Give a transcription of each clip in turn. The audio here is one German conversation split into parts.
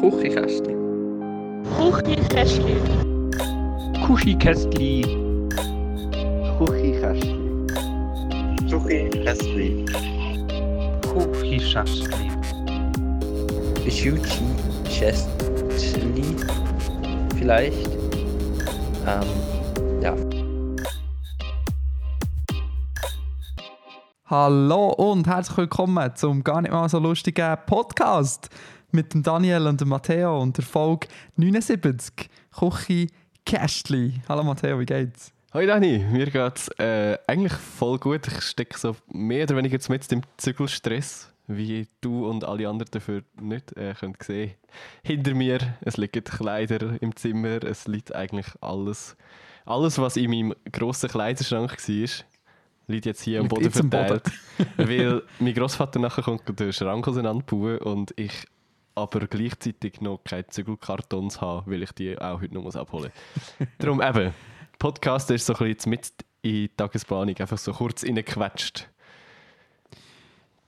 Kuchikästli. Kuchikästli. Kuchikästli. Kuchikästli. Kuchikästli. Kuchikästli. Schuchi Chestli. Vielleicht. Ähm, ja. Hallo und herzlich willkommen zum gar nicht mal so lustigen Podcast mit dem Daniel und dem Matteo und der Folge 79 Küche Kästli. Hallo Matteo, wie geht's? Hoi Dani, mir geht's äh, eigentlich voll gut. Ich stecke so mehr oder weniger jetzt mit dem Zügelstress, wie du und alle anderen dafür nicht äh, könnt sehen. Hinter mir, es liegen Kleider im Zimmer, es liegt eigentlich alles, alles was in meinem grossen Kleiderschrank war, liegt jetzt hier am Boden verteilt. weil mein Großvater nachher kommt den Schrank auseinanderbauen und ich aber gleichzeitig noch keine Zügelkartons habe, weil ich die auch heute noch muss abholen muss. Darum eben, Podcast ist so ein bisschen mit in die Tagesplanung, einfach so kurz reingequetscht.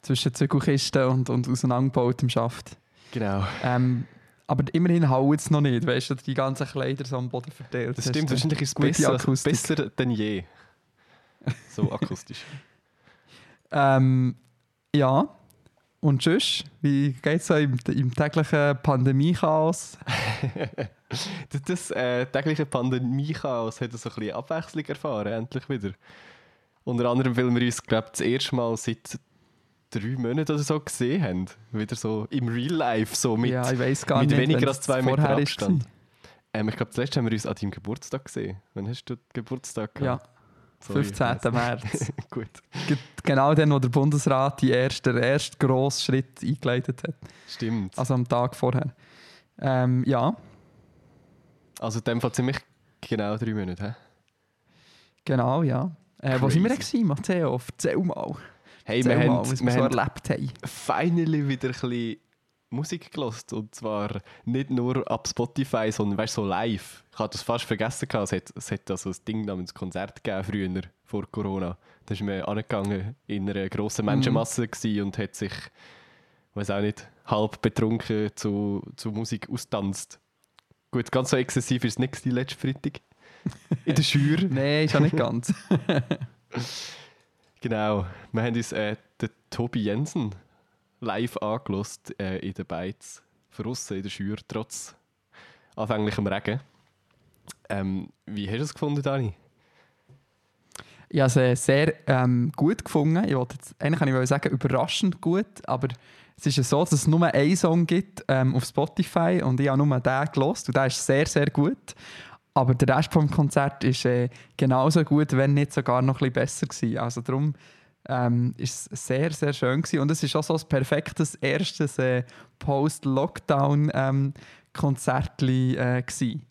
Zwischen Zügelkisten und, und auseinandergebautem Schaft. Genau. Ähm, aber immerhin hauen es noch nicht, weißt du, die ganzen Kleider so am Boden verteilt. Das stimmt, wahrscheinlich ist es besser, Akustik. besser denn je. So akustisch. Ähm, ja. Und tschüss, wie geht's so im, im täglichen Pandemie-Chaos? das das äh, tägliche Pandemie-Chaos hat so ein bisschen Abwechslung erfahren, endlich wieder. Unter anderem, weil wir uns, glaube das erste Mal seit drei Monaten oder so gesehen haben. Wieder so im Real Life, so mit, ja, ich weiß gar mit nicht, weniger als es zwei Meter Abstand. Ähm, ich glaube, zuletzt haben wir uns an deinem Geburtstag gesehen. Wann hast du Geburtstag Ja, gehabt? Sorry, 15. ich weiss. März. Gut, Ge- genau dann, wo der Bundesrat die erste, den ersten grossen Schritt eingeleitet hat. stimmt. Also am Tag vorher. Ähm, ja, Also in dem Fall ziemlich genau drei Monate. Hä? genau, ja. Äh, wo sind wir denn Matteo? Erzähl mal. Hey, wir Erzähl mal, haben, was wir wir so erlebt haben. finally wieder ein bisschen Musik gelost und zwar nicht nur ab Spotify, sondern weißt, so live. Ich hatte das fast vergessen, es hat, es hat also ein Ding namens Konzert gegeben früher, vor Corona. Da ist man angegangen in einer grossen Menschenmasse gewesen und hat sich, weiß auch nicht, halb betrunken zu, zu Musik austanzt. Gut, ganz so exzessiv ist es nicht gewesen, letzten Freitag. In der Schür. Nein, ist ja nicht ganz. Genau, wir haben uns äh, den Tobi Jensen live angelost äh, in den Beiz draussen in der Schür, trotz anfänglichem Regen. Ähm, wie hast du es gefunden, Dani? Ich habe es äh, sehr ähm, gut gefunden. Ich wollte jetzt, eigentlich kann ich sagen, überraschend gut, aber es ist ja so, dass es nur einen Song gibt ähm, auf Spotify und ich habe nur den gelost und der ist sehr, sehr gut. Aber der Rest vom Konzert ist äh, genauso gut, wenn nicht sogar noch ein bisschen besser gewesen. Also darum ähm, ist es sehr, sehr schön gewesen. und es ist auch so ein perfektes erstes äh, Post-Lockdown-Konzert äh, gewesen.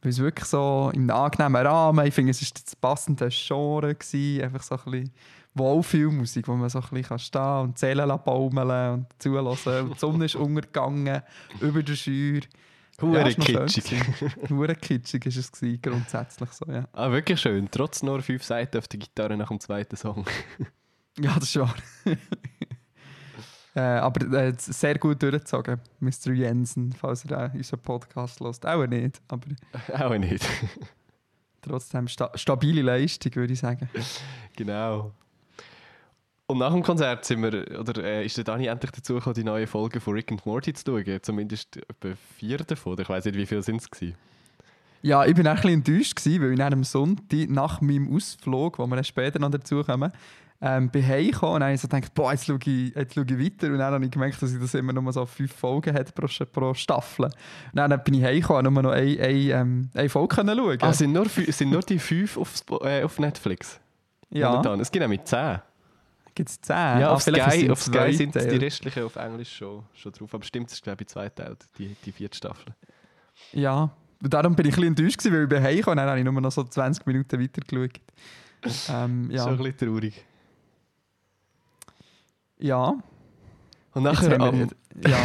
Weil es wirklich so im angenehmen Rahmen, ich finde, es war das passende Genre, gewesen, einfach so ein bisschen Wohlfühlmusik, wo man so ein bisschen kann stehen und Zählen lassen baumeln und zulassen. Und die Sonne ist untergegangen, über der Schür. Hure ist schön kitschig. Hure kitschig war es gewesen, grundsätzlich so, ja. Ah, wirklich schön. Trotz nur fünf Seiten auf der Gitarre nach dem zweiten Song. Ja, das ist wahr. äh, aber äh, sehr gut durchgezogen, Mr. Jensen, falls er äh, unseren Podcast hört. Auch nicht, aber Auch nicht. trotzdem sta stabile Leistung, würde ich sagen. genau. Und nach dem Konzert sind wir, oder äh, ist der Dani endlich dazu gekommen, die neue Folge von Rick and Morty zu schauen? Zumindest etwa vier davon. Ich weiß nicht, wie viele sind es gewesen. Ja, ich bin auch ein bisschen enttäuscht, gewesen, weil ich am Sonntag, nach meinem Ausflug, wo wir später noch dazu kommen, ähm, bin heimgekommen und dann habe ich so gedacht, boah, jetzt schaue ich, jetzt schaue ich weiter. Und dann habe ich gemerkt, dass ich das immer nur so fünf Folgen hat pro, pro Staffel. Und dann bin ich heimgekommen und nur noch eine, eine, ähm, eine Folge können schauen. Ah, sind nur, sind nur die fünf auf, äh, auf Netflix? ja, Momentan. Es gibt nämlich zehn. gibt es zehn? Ja, Ah, auf vielleicht Sky, sind auf Sky zwei sind die Teile. restlichen auf Englisch schon, schon drauf. Aber stimmt, es ist glaube ich zweiteilt, die, die vierte Staffel. Ja, darum bin ich ein bisschen enttäuscht, gewesen, weil ich bin heimgekommen und dann habe ich nur noch so 20 Minuten weitergeschaut. Ähm, Ja. Schon ein bisschen traurig. Ja, Und nachher, haben wir- am, ja.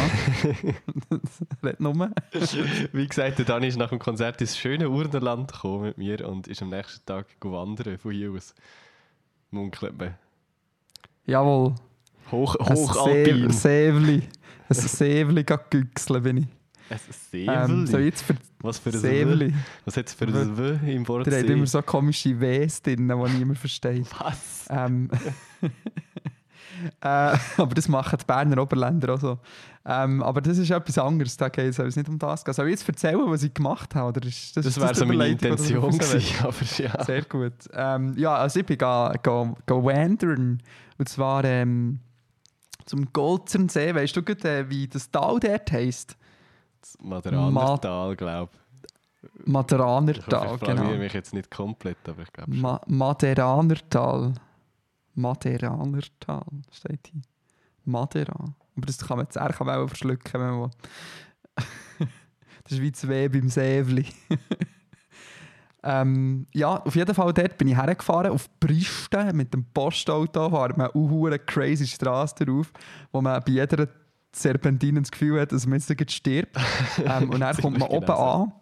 Red nur. wie gesagt, der Dani ist nach dem Konzert ins schöne Urnerland gekommen mit mir und ist am nächsten Tag wandern von hier aus. Munkelt man. Jawohl. Hoch, Ein hochalpin. Sävli. Ein Sävli gegüchselt bin ich. Ein Ähm, so Säveli? jetzt für Was für ein Säveli. W? Was hat es für ein W im Wort Der hat immer so komische Ws drin, die niemand versteht. Was? Ähm, äh, aber das machen die Berner Oberländer auch so. Ähm, aber das ist etwas anderes, da geht es nicht um das. gehen. Soll ich jetzt erzählen, was ich gemacht habe? Oder ist das, Das wäre so meine Intention gewesen, aber ja. Sehr gut. Ähm, ja, also ich bin ga, ga, ga wandern. Und zwar ähm, zum Golzernsee. Weißt du gut, äh, wie das Tal dort heisst? Das Maderanertal, glaube ich. Maderanertal, Ich genau. genau. mich jetzt nicht komplett, aber ich glaube schon. Ma Maderanertal. Maderanertal steht hier. Madera. Aber das kann man jetzt auch verschlucken, wenn man das ist wie zwei beim Sävli. ähm, ja, auf jeden Fall dort bin ich hergefahren, auf Briste mit dem Postauto, fahren wir eine crazy Straße drauf, wo man bei jeder Serpentine das Gefühl hat, dass man jetzt stirbt. ähm, und dann kommt man oben an.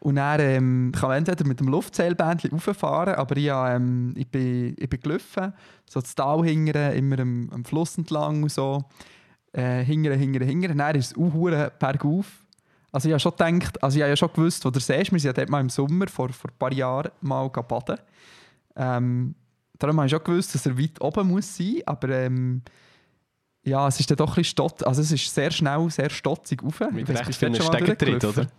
Und dann ähm, kann man entweder mit dem Luftseilbändchen rauffahren, aber ich, ähm, ich, bin, ich bin gelaufen, so das Tal hingern, immer am, am Fluss entlang und so. Äh, hingern, hingern, hingern. Dann ist es auch bergauf. Also ich habe schon gedacht, also ich habe ja schon gewusst, wo der See ist. Wir sind dort mal im Sommer, vor, vor ein paar Jahren, mal baden. Ähm, darum habe ich schon gewusst, dass er weit oben muss sein, aber ähm, ja, es ist dann doch ein bisschen stott, also es ist sehr schnell, sehr stotzig rauf. Mit recht du vielen Stegentritt, durchgelaufen? oder?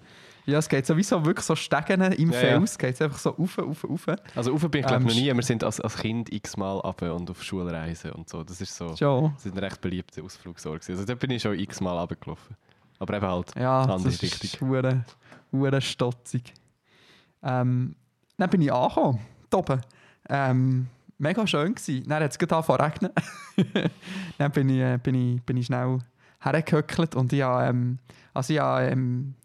Ja, es geht sowieso wirklich so Stegen im Ja, Fels, geht es einfach so rauf, rauf, rauf. Also rauf bin ich glaube Ähm, noch nie. Wir sind als, als Kind x-mal ab und auf Schulreisen und so. Das ist so... Schon. Das sind recht beliebte Ausflugsorte. gewesen. Also da bin ich schon x-mal runtergelaufen. Aber eben halt Ja, andere das ist Richtung. hure, hure stotzig. Ähm, dann bin ich angekommen, da oben. Ähm, mega schön gewesen. Dann hat es gerade angefangen regnen. dann bin ich, äh, bin, ich, bin ich schnell hergehöckelt und ich habe, ähm, also ich habe, ähm,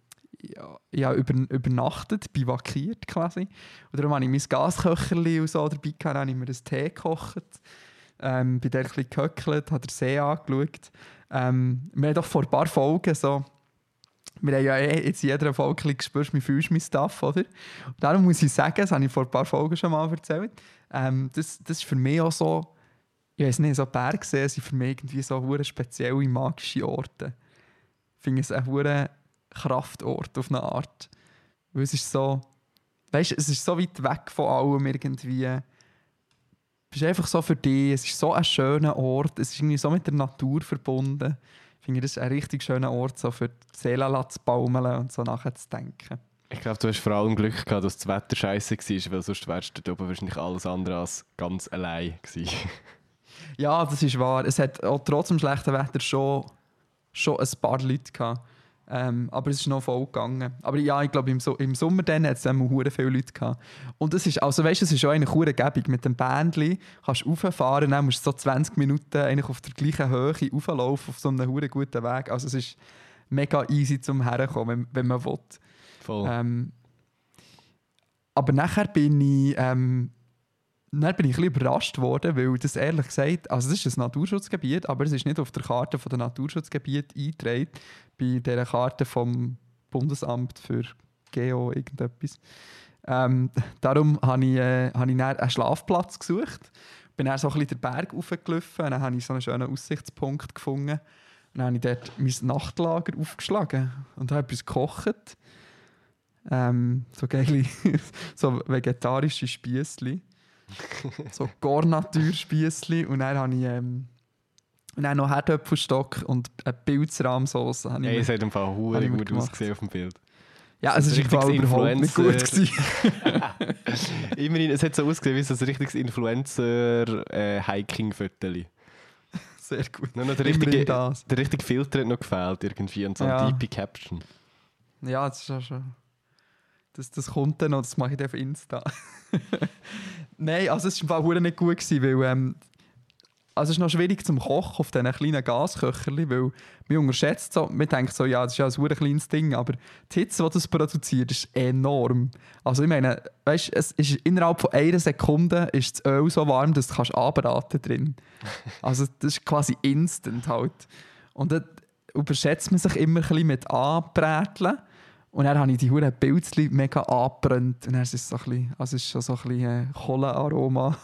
ja, ich habe über, übernachtet, bivakiert quasi. Und darum habe ich mein Gasköcherli und so dabei gehabt, habe ich mir einen Tee gekocht. Ähm, bin dort ein bisschen gehöckelt, habe den See angeschaut. Ähm, wir haben doch vor ein paar Folgen so wir haben ja eh jetzt in jeder Folge gespürt, wie fühlst du mein Stuff, oder? Und darum muss ich sagen, das habe ich vor ein paar Folgen schon mal erzählt, ähm, das, das ist für mich auch so, ich weiß nicht, so Bergseen sind für mich irgendwie so hure spezielle magische Orte. Ich finde es ein hure Kraftort auf eine Art. Weil es ist so, weißt du, es ist so weit weg von allem irgendwie. Es ist einfach so für dich, es ist so ein schöner Ort, es ist irgendwie so mit der Natur verbunden. Ich finde, das ist ein richtig schöner Ort, so für die Seele zu baumeln und so nachher zu denken. Ich glaube, du hast vor allem Glück gehabt, dass das Wetter scheiße war, weil sonst wärst du dort oben wahrscheinlich alles andere als ganz allein gewesen. Ja, das ist wahr. Es hat auch trotz dem schlechten Wetter schon, schon ein paar Leute gehabt. Ähm, aber es ist noch voll gegangen. Aber ja, ich glaube, im, so im Sommer dann hat es dann hure viele Leute gehabt. Und es ist, also weißt du, es ist schon eine hure Gebung. Mit dem Bändli kannst du rauffahren, dann musst du so 20 Minuten eigentlich auf der gleichen Höhe rauflaufen, auf so einem hure guten Weg. Also es ist mega easy zum Herkommen, wenn, wenn man will. Voll. Ähm, aber nachher bin ich, ähm, dann bin ich ein bisschen überrascht worden, weil das ehrlich gesagt, also es ist ein Naturschutzgebiet, aber es ist nicht auf der Karte der Naturschutzgebiet eingetragen, bei dieser Karte vom Bundesamt für Geo irgendetwas. Ähm, darum habe ich, äh, habe ich einen Schlafplatz gesucht, bin dann so ein bisschen den Berg hochgelaufen, dann habe ich so einen schönen Aussichtspunkt gefunden. Dann habe ich dort mein Nachtlager aufgeschlagen und habe etwas gekocht. Ähm, so so vegetarische Spiessli. so Garnatur-Spiessli. Und dann habe ich ähm, und dann noch Herdöpfelstock und eine Pilzrahmsauce. Hey, es hat im Fall hure gut gemacht. ausgesehen auf dem Bild. Ja, es ist ein im Fall überhaupt nicht gut gewesen. Immerhin, es hat so ausgesehen wie so ein richtiges Influencer-Hiking-Viertel. Sehr gut. Nur noch der richtige, das. der richtige Filter hat noch gefehlt irgendwie und so Ja. eine tiefe Caption. Ja, das ist ja schon. Das, das kommt dann noch, das mache ich dann auf Insta. Nein, also es war im nicht gut, gewesen, weil ähm, also es ist noch schwierig zum Kochen auf diesen kleinen Gasköcherchen, weil man unterschätzt so, man denkt so, ja, das ist ja ein kleines Ding, aber die Hitze, die das produziert, ist enorm. Also ich meine, weißt, es ist innerhalb von einer Sekunde ist das Öl so warm, dass du kannst anbraten drin. Also das ist quasi instant halt. Und dann überschätzt man sich immer ein bisschen mit Anbräteln. Und dann habe ich die Huren Pilzli mega angebrannt. Und dann ist es so ein bisschen, also ist schon so ein bisschen äh, Kohlenaroma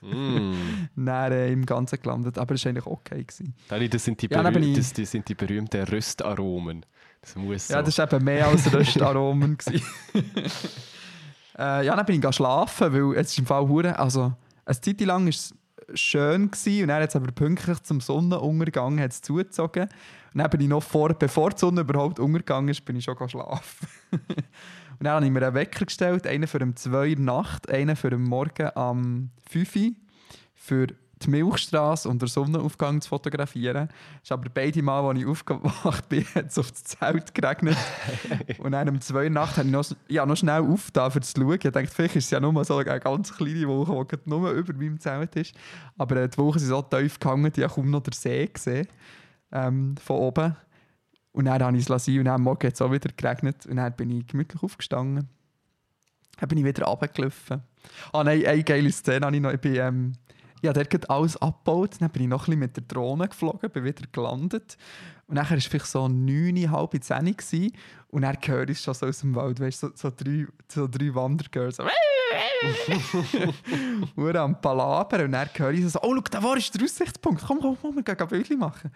Mm. dann, äh, im Ganzen gelandet. Aber es war eigentlich okay. Gewesen. Dani, das, sind die Ja, ich- das, das sind die berühmten Röstaromen. Das muss so. Ja, das war eben mehr als Röstaromen. äh, ja, dann bin ich schlafen, weil es ist im Fall hure, also eine Zeit lang war es schön gewesen, und dann hat es aber pünktlich zum Sonnenuntergang hat's zugezogen. Und dann bin ich noch vor, bevor die Sonne überhaupt untergegangen ist, bin ich schon schlafen. und dann habe ich mir einen Wecker gestellt, einen für um 2 Uhr Nacht, einen für am Morgen am 5 Uhr, für die Milchstraße und den Sonnenaufgang zu fotografieren. Es ist aber beide Mal, als ich aufgewacht bin, hat es auf das Zelt geregnet. und dann um 2 Uhr Nacht habe ich noch, ja, noch schnell aufgetan, um zu schauen. Ich dachte, vielleicht ist es ja nur so eine ganz kleine Wolke, die nur über meinem Zelt ist. Aber äh, die Wolken sind so tief gehangen, die habe kaum noch den See gesehen. Ähm, von oben. Und dann habe ich es lassen und dann am Morgen hat es auch wieder geregnet. Und dann bin ich gemütlich aufgestanden. Dann bin ich wieder runtergelaufen. Ah nein, eine geile Szene habe ich noch. Ich bin, ähm, habe dort gerade alles abgebaut. Dann bin ich noch ein bisschen mit der Drohne geflogen, bin wieder gelandet. Und dann war es vielleicht so neun, halb zehn. Und dann höre ich schon so aus dem Wald, weißt so, so drei, so drei Wandergirls. So Hure am Palaber und dann höre ich so, oh, schau, da war ist der Aussichtspunkt, komm, komm, komm, wir gehen ein Bildchen machen.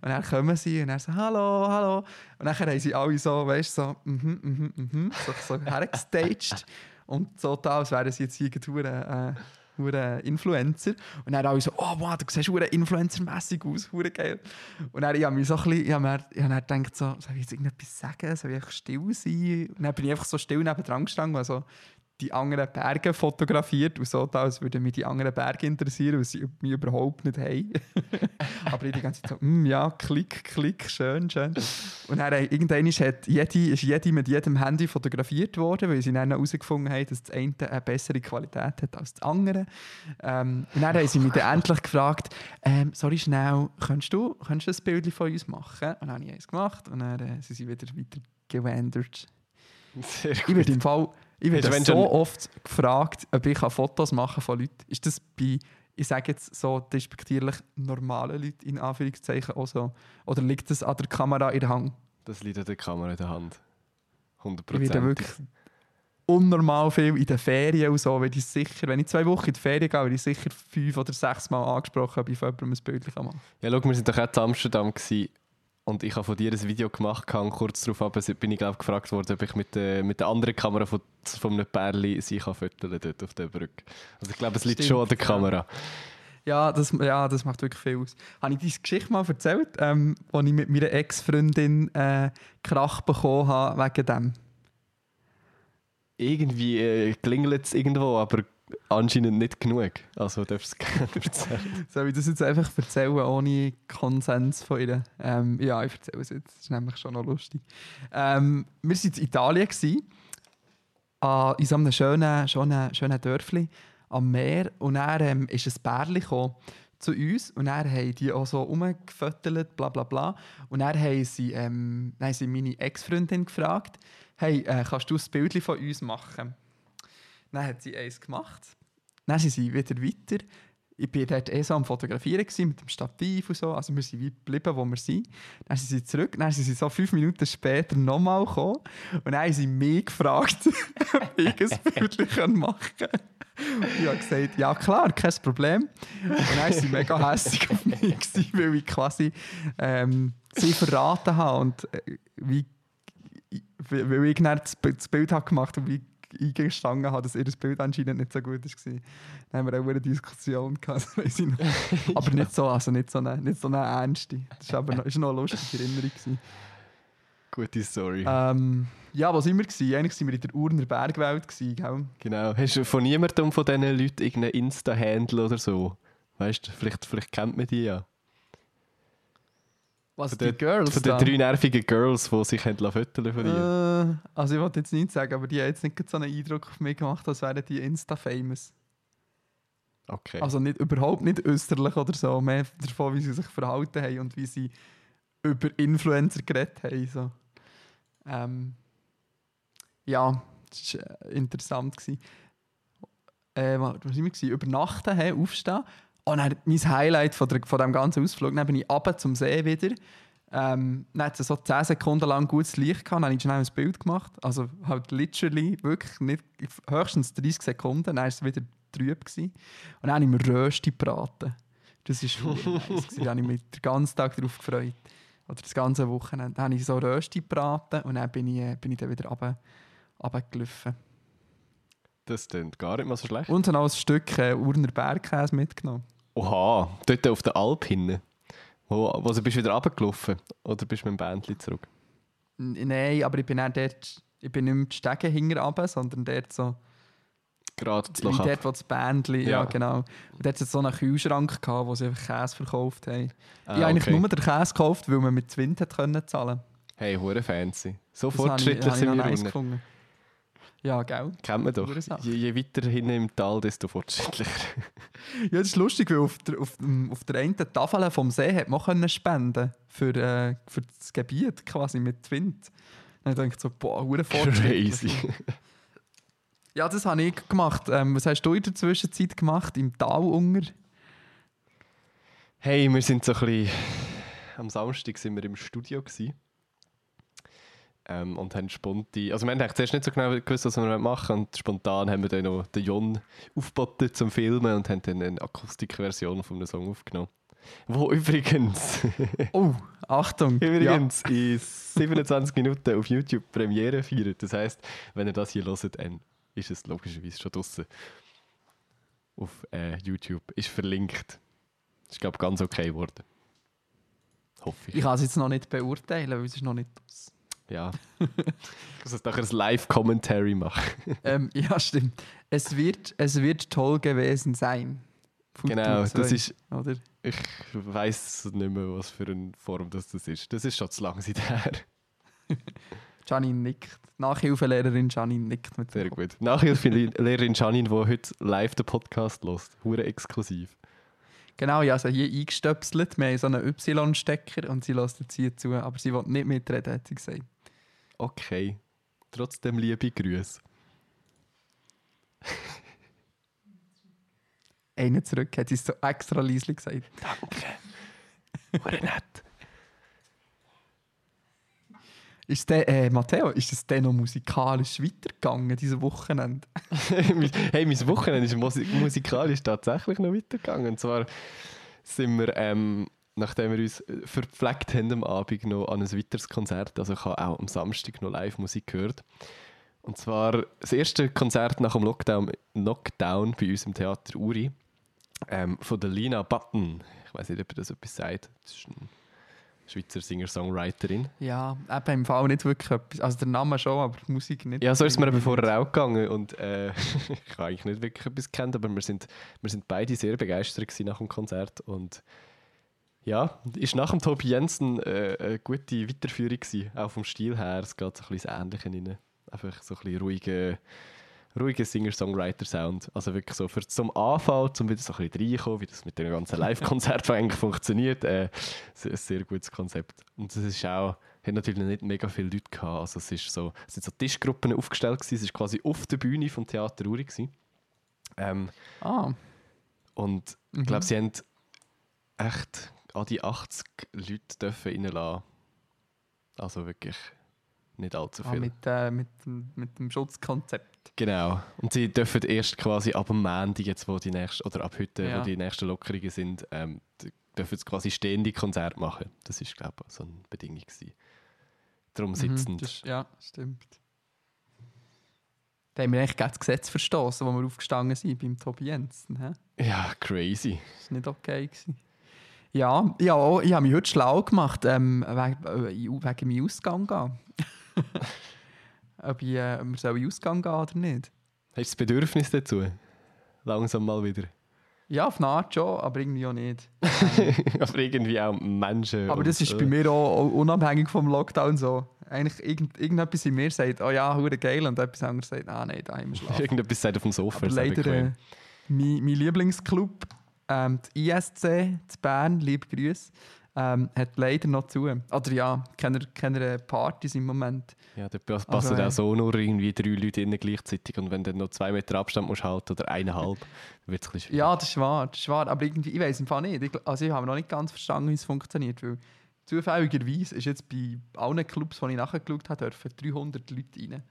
Und dann kommen sie und dann so, hallo, hallo. Und dann haben sie alle so, weißt du, so, mhm, mhm, mhm, so, so hergestaged. Und so als wären sie jetzt hier äh, hure Influencer. Und dann alle so, oh wow, du siehst hure Influencer-mässig aus, hure geil. Und dann ich habe mich so ein bisschen, ich habe mir, gedacht, so, soll ich jetzt irgendetwas sagen, soll ich einfach still sein? Und dann bin ich einfach so still neben dran gestanden, also die anderen Berge fotografiert und so, als würden mich die anderen Berge interessieren, weil sie mich überhaupt nicht haben. Aber ich die ganze Zeit so, mm, ja, klick, klick, schön, schön. Und dann äh, irgendwann ist, hat jede, ist jede mit jedem Handy fotografiert worden, weil sie dann herausgefunden haben, dass das eine eine bessere Qualität hat als das andere. Ähm, und dann haben sie mich dann endlich gefragt, ähm, sorry schnell, könntest du, könntest du ein Bild von uns machen? Und dann habe ich eins gemacht und dann äh, sind sie wieder weiter gewandert. Sehr Ich werde im Fall ich werde wenn so oft gefragt, ob ich Fotos machen kann von Leuten. Ist das bei, ich sage jetzt so despektierlich, normalen Leuten in Anführungszeichen auch so? Oder liegt das an der Kamera in der Hand? Das liegt an der Kamera in der Hand. Ich werde 100%. wirklich unnormal viel in den Ferien und so. Wenn ich, sicher, wenn ich zwei Wochen in die Ferien gehe, werde ich sicher fünf oder sechs Mal angesprochen, ob ich von jemandem ein Bild machen kann. Ja, schau, wir sind doch auch in Amsterdam gewesen, und ich habe von dir ein Video gemacht, und kurz darauf bin ich glaube gefragt worden, ob ich mit, der- mit der anderen Kamera von, von einem Pärli sie kann fotografieren dort auf der Brücke. Also ich glaube, es liegt Stimmt, schon an der ja. Kamera. Ja, das, ja, das macht wirklich viel aus. Habe ich diese Geschichte mal erzählt, ähm, ich mit meiner Ex-Freundin äh, Krach bekommen habe wegen dem? Irgendwie äh, klingelt es irgendwo, aber anscheinend nicht genug. Also darfst du es gerne erzählen. Soll ich das jetzt einfach erzählen, ohne Konsens von ihr? Ähm, ja, ich erzähle es jetzt. Das ist nämlich schon noch lustig. Ähm, wir waren in Italien, gewesen, in so einem schönen, schönen, schönen Dörfli am Meer. Und dann ähm, ist ein Bärli zu uns und dann haben die auch so rumgefüttert, bla bla bla. Und dann haben sie, ähm, dann haben sie meine Ex-Freundin gefragt, hey, äh, kannst du ein Bild von uns machen? Dann hat sie eins gemacht. Dann sind sie wieder weiter. Ich war dort eh so am Fotografieren gewesen, mit dem Stativ und so. Also wir sind wie geblieben, wo wir sind. Dann sind sie zurück. Dann sind sie so fünf Minuten später nochmal gekommen. Und dann haben sie mich gefragt, ob ich ein Bild machen kann. Ich habe gesagt, ja klar, kein Problem. Und dann waren sie mega hässlich auf mich, gewesen, weil ich quasi ähm, sie verraten habe. Und äh, wie, weil ich dann das Bild- gemacht habe und wie eingestanden habe, dass ihr das Bild anscheinend nicht so gut war. Dann haben wir auch eine Diskussion gehabt, das weiss ich noch. aber nicht so, also nicht so eine, nicht so eine ernste. Das war aber noch, ist noch eine lustige Erinnerung. Gewesen. Gute Story. Ähm, ja, wo sind wir? Gewesen? Eigentlich waren wir in der Urner Bergwelt. Gewesen, gell? Genau. Hast du von niemandem von diesen Leuten irgendeinen Insta-Handle oder so? Weißt du, vielleicht, vielleicht kennt man die ja. Was, Von die den- Girls Von den drei nervigen Girls, die sich fotografieren von dir. Äh, also ich wollte jetzt nicht sagen, aber die haben jetzt nicht so einen Eindruck auf mich gemacht, als wären die Insta-famous. Okay. Also nicht, überhaupt nicht österlich oder so, mehr davon, wie sie sich verhalten haben und wie sie über Influencer geredet haben. So. Ähm, ja, das war äh, interessant. Gewesen. Äh, wa- was wir? Gewesen? Übernachten, hey, aufstehen. Und dann mein Highlight von, der, von dem ganzen Ausflug, dann bin ich runter zum See wieder. Ähm, dann hat es so 10 Sekunden lang gutes Licht gehabt, dann habe ich schnell ein Bild gemacht. Also halt literally, wirklich nicht, höchstens 30 Sekunden, dann war es wieder trüb. Gewesen. Und dann habe ich mir Rösti gebraten. Das war nice. Da habe ich mich den ganzen Tag darauf gefreut. oder das ganze Wochenende, habe ich so Rösti gebraten und dann bin ich, bin ich dann wieder runter, runtergelaufen. Das klingt gar nicht mal so schlecht. Und dann auch ein Stück äh, Urner Bergkäse mitgenommen. Oha, dort auf der Alp hinten. Wo, wo bist du wieder runtergelaufen? Oder bist du mit dem Bändchen zurück? N- Nein, aber ich bin dann dort, ich bin nicht mehr die Stege hinten sondern dort so, Gerade zu wie Loch dort, wo das Bändchen, ja. Ja. genau. Und dort hat es so einen Kühlschrank gehabt, wo sie einfach Käse verkauft haben. Ah, ich habe eigentlich okay. nur den Käse gekauft, weil man mit Wind hat können zahlen Hey, hure fancy. So Das fortschrittlich sind wir nice. Ja, gell? Kennt man doch. Je, je weiter hinten im Tal, desto fortschrittlicher. Ja, das ist lustig, weil auf der, auf, dem, auf der einen Tafel vom See hat man können spenden für, äh, für das Gebiet quasi mit Wind. Dann denke ich so, boah, hure. Crazy. Ja, das habe ich gemacht. Ähm, was hast du in der Zwischenzeit gemacht? Im Tal unger? Hey, wir sind so ein bisschen... Am Samstag sind wir im Studio gsi ähm, und haben spontan... Also wir haben zuerst nicht so genau gewusst, was wir machen und spontan haben wir dann noch den Jon aufgeboten zum Filmen und haben dann eine Akustikversion von einem Song aufgenommen. Wo übrigens... Oh, Achtung. Übrigens in 27 Minuten auf YouTube Premiere feiert. Das heisst, wenn ihr das hier hört, dann ist es logischerweise schon draußen. Auf äh, YouTube. Ist verlinkt. Ist, glaube ich, ganz okay geworden. Hoffe Ja. ich. Ich kann es jetzt noch nicht beurteilen, weil es ist noch nicht aus. Ja. Ich muss jetzt nachher ein Live-Commentary machen. ähm, ja, stimmt. Es wird, es wird toll gewesen sein. Futur genau, zwei, das ist. Oder? Ich weiß nicht mehr, was für eine Form das, das ist. Das ist schon zu lange her. Janine nickt. Nachhilfelehrerin Janine nickt mit Sehr gut. Nachhilfelehrerin Janine, die heute live den Podcast hört. Hure exklusiv. Genau, ja, also hier eingestöpselt. Wir haben so einen Y-Stecker und sie lässt jetzt hier zu, aber sie will nicht mitreden, hat sie gesagt. Okay. Trotzdem liebe Grüße. Einen zurück, hat sie es so extra leise gesagt. Danke. Hure nett. Ist der, äh, Matteo, ist es denn noch musikalisch weitergegangen, diese Wochenende? hey, mein Wochenende ist musi musikalisch tatsächlich noch weitergegangen. Und zwar sind wir, ähm, nachdem wir uns äh, verpflegt haben am Abend, noch an ein weiteres Konzert. Also ich habe auch am Samstag noch Live-Musik gehört. Und zwar das erste Konzert nach dem Lockdown, Knockdown bei uns im Theater Uri ähm, von der Lina Button. Ich weiß nicht, ob ihr das etwas sagt. Das ist eine Schweizer Singer-Songwriterin. Ja, eben im Fall nicht wirklich etwas. Also der Name schon, aber die Musik nicht. Ja, so ist es mir eben vorher auch gegangen und äh, ich habe eigentlich nicht wirklich etwas kennt, aber wir sind, wir sind beide sehr begeistert nach dem Konzert und ja, ist nach dem Tobi Jensen äh, eine gute Weiterführung gewesen, auch vom Stil her, es geht so ein bisschen das Ähnliche rein. Einfach so ein bisschen ruhige, ruhiger Singer-Songwriter-Sound. Also wirklich so für zum Anfang, um wieder so ein bisschen reinkommen, wie das mit dem ganzen Live-Konzert eigentlich funktioniert. Äh, es ist ein sehr gutes Konzept. Und es ist auch, hat natürlich nicht mega viele Leute gehabt. Also es, ist so, es sind so Tischgruppen aufgestellt gewesen. Es ist quasi auf der Bühne vom Theater Uri gewesen. Ähm, Ah, und Mhm. ich glaube, sie haben echt an die 80 Leute dürfen reinlassen. Also wirklich nicht allzu ah viel. mit, äh, mit, dem- mit dem Schutzkonzept. Genau. Und sie dürfen erst quasi ab dem Montag, jetzt wo die nächsten, oder ab heute, Ja. wo die nächsten Lockerungen sind, ähm, dürfen sie quasi stehende Konzerte machen. Das ist, glaube ich, so eine Bedingung gewesen. Darum Mhm, sitzend. das, ja, stimmt. Da haben wir eigentlich das Gesetz verstoßen, wo wir aufgestanden sind beim Tobi Jensen. Hä? Ja, crazy. Das war nicht okay. Gewesen. Ja, ja ich habe mich heute schlau gemacht, ähm, wegen, äh, wegen meinem Ausgang gehen. Ob ich, äh, in den Ausgang gehen oder nicht. Hast du das Bedürfnis dazu? Langsam mal wieder. Ja, auf eine Art schon, aber irgendwie auch nicht. Aber irgendwie auch Menschen. Aber das ist äh, bei mir auch, unabhängig vom Lockdown so. Eigentlich irgend, irgendetwas in mir sagt, oh ja, hure geil, und etwas anderes sagt, ah nein, da haben wir schlafen. Irgendetwas sagt auf dem Sofa. Aber leider, äh, mein, mein Lieblingsclub, ähm, die ISC zu Bern, liebe Grüße, ähm, hat leider noch zu. Oder ja, keine, keine Partys im Moment. Ja, da pass- Also, passen äh, auch so nur irgendwie drei Leute innen gleichzeitig und wenn du dann noch zwei Meter Abstand musst halten oder eineinhalb, wird es ein bisschen schwierig. Ja, das ist wahr, das ist wahr. Aber irgendwie, ich weiß im Fall nicht. Ich, also ich habe noch nicht ganz verstanden, wie es funktioniert. Weil zufälligerweise ist jetzt bei allen Clubs, die ich nachgeschaut habe, dürfen 300 Leute rein.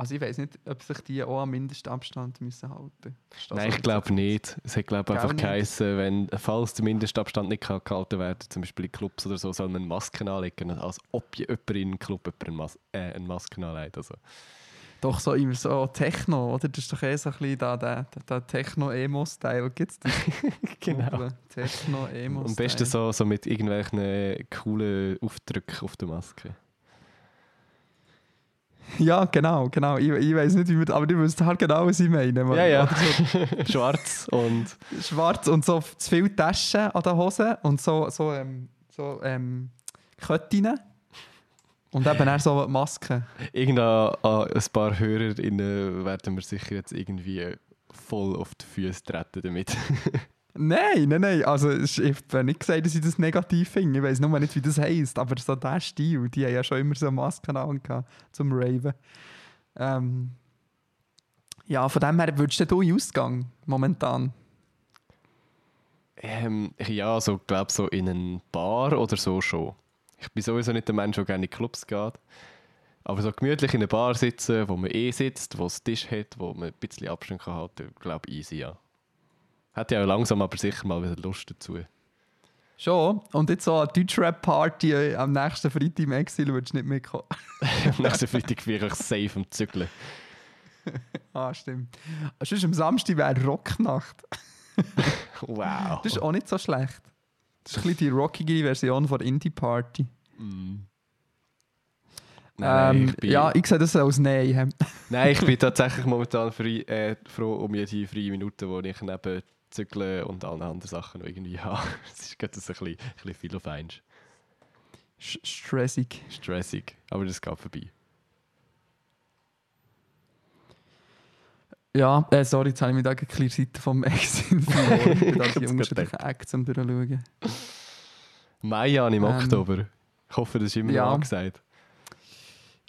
Also ich weiß nicht, ob sich die auch am Mindestabstand müssen halten müssen. Nein, ich glaube nicht. Es hat glaube einfach geheißen, wenn, falls der Mindestabstand nicht gehalten werden zum Beispiel in Clubs oder so, soll man Masken anlegen, als ob jemand in einem Club jemand eine, Mas äh, eine Maske anlegt. Also. Doch so immer so Techno, oder? Das ist doch eh so ein bisschen da, der, der, Techno-Emo-Style. Gibt es? Genau. Techno-Emo-Style. Am besten so, so mit irgendwelchen coolen Aufdrücken auf der Maske. Ja, genau, genau. Ich, ich weiß nicht, wie man, aber du wisst halt genau, was ich meine. man. Ja, ja. So Schwarz und schwarz und so zu viele Taschen an der Hose und so, so, ähm, so ähm, Ketten. Und eben auch so Masken. irgendein an ein paar HörerInnen werden wir sicher jetzt irgendwie voll auf die Füße treten damit. Nein, nein, nein. Also, ich habe nicht gesagt, dass ich das negativ finde. Ich weiß nur nicht, wie das heisst. Aber so der Stil, die haben ja schon immer so Masken angehabt zum Raven. Ähm, ja, von dem her würdest du den Ausgang momentan? Ähm, ja, also ich glaube so in eine Bar oder so schon. Ich bin sowieso nicht der Mensch, der gerne in Clubs geht. Aber so gemütlich in einer Bar sitzen, wo man eh sitzt, wo es Tisch hat, wo man ein bisschen Abstand kann glaube ich, easy, ja. Hat ja langsam aber sicher mal wieder Lust dazu. Schon. Und jetzt so eine Deutschrap-Party äh, am nächsten Freitag im Exil würdest du nicht mitkommen. Am nächsten Freitag bin ich safe am Zügeln. ah, stimmt. Sonst am Samstag wäre Rocknacht. Wow. Das ist auch nicht so schlecht. Das ist ein bisschen die rockige Version von der Indie-Party. Mm. Nein, Ähm, ich bin, ja, ich sehe das als Nein. nein, ich bin tatsächlich momentan frei, äh, froh um jede freie Minute, wo ich neben Zügeln und allen anderen Sachen noch irgendwie habe. Es ist gerade so ein bisschen, ein bisschen viel auf eins. Stressig. Stressig, aber das geht vorbei. Ja, äh, sorry, jetzt habe ich mich da eine kleine Seite vom Exil verloren. Ich bin da Ich die unterschiedlichen Acts am durchschauen. Mayan im Ähm, Oktober. Ich hoffe, das ist immer ja. noch angesagt.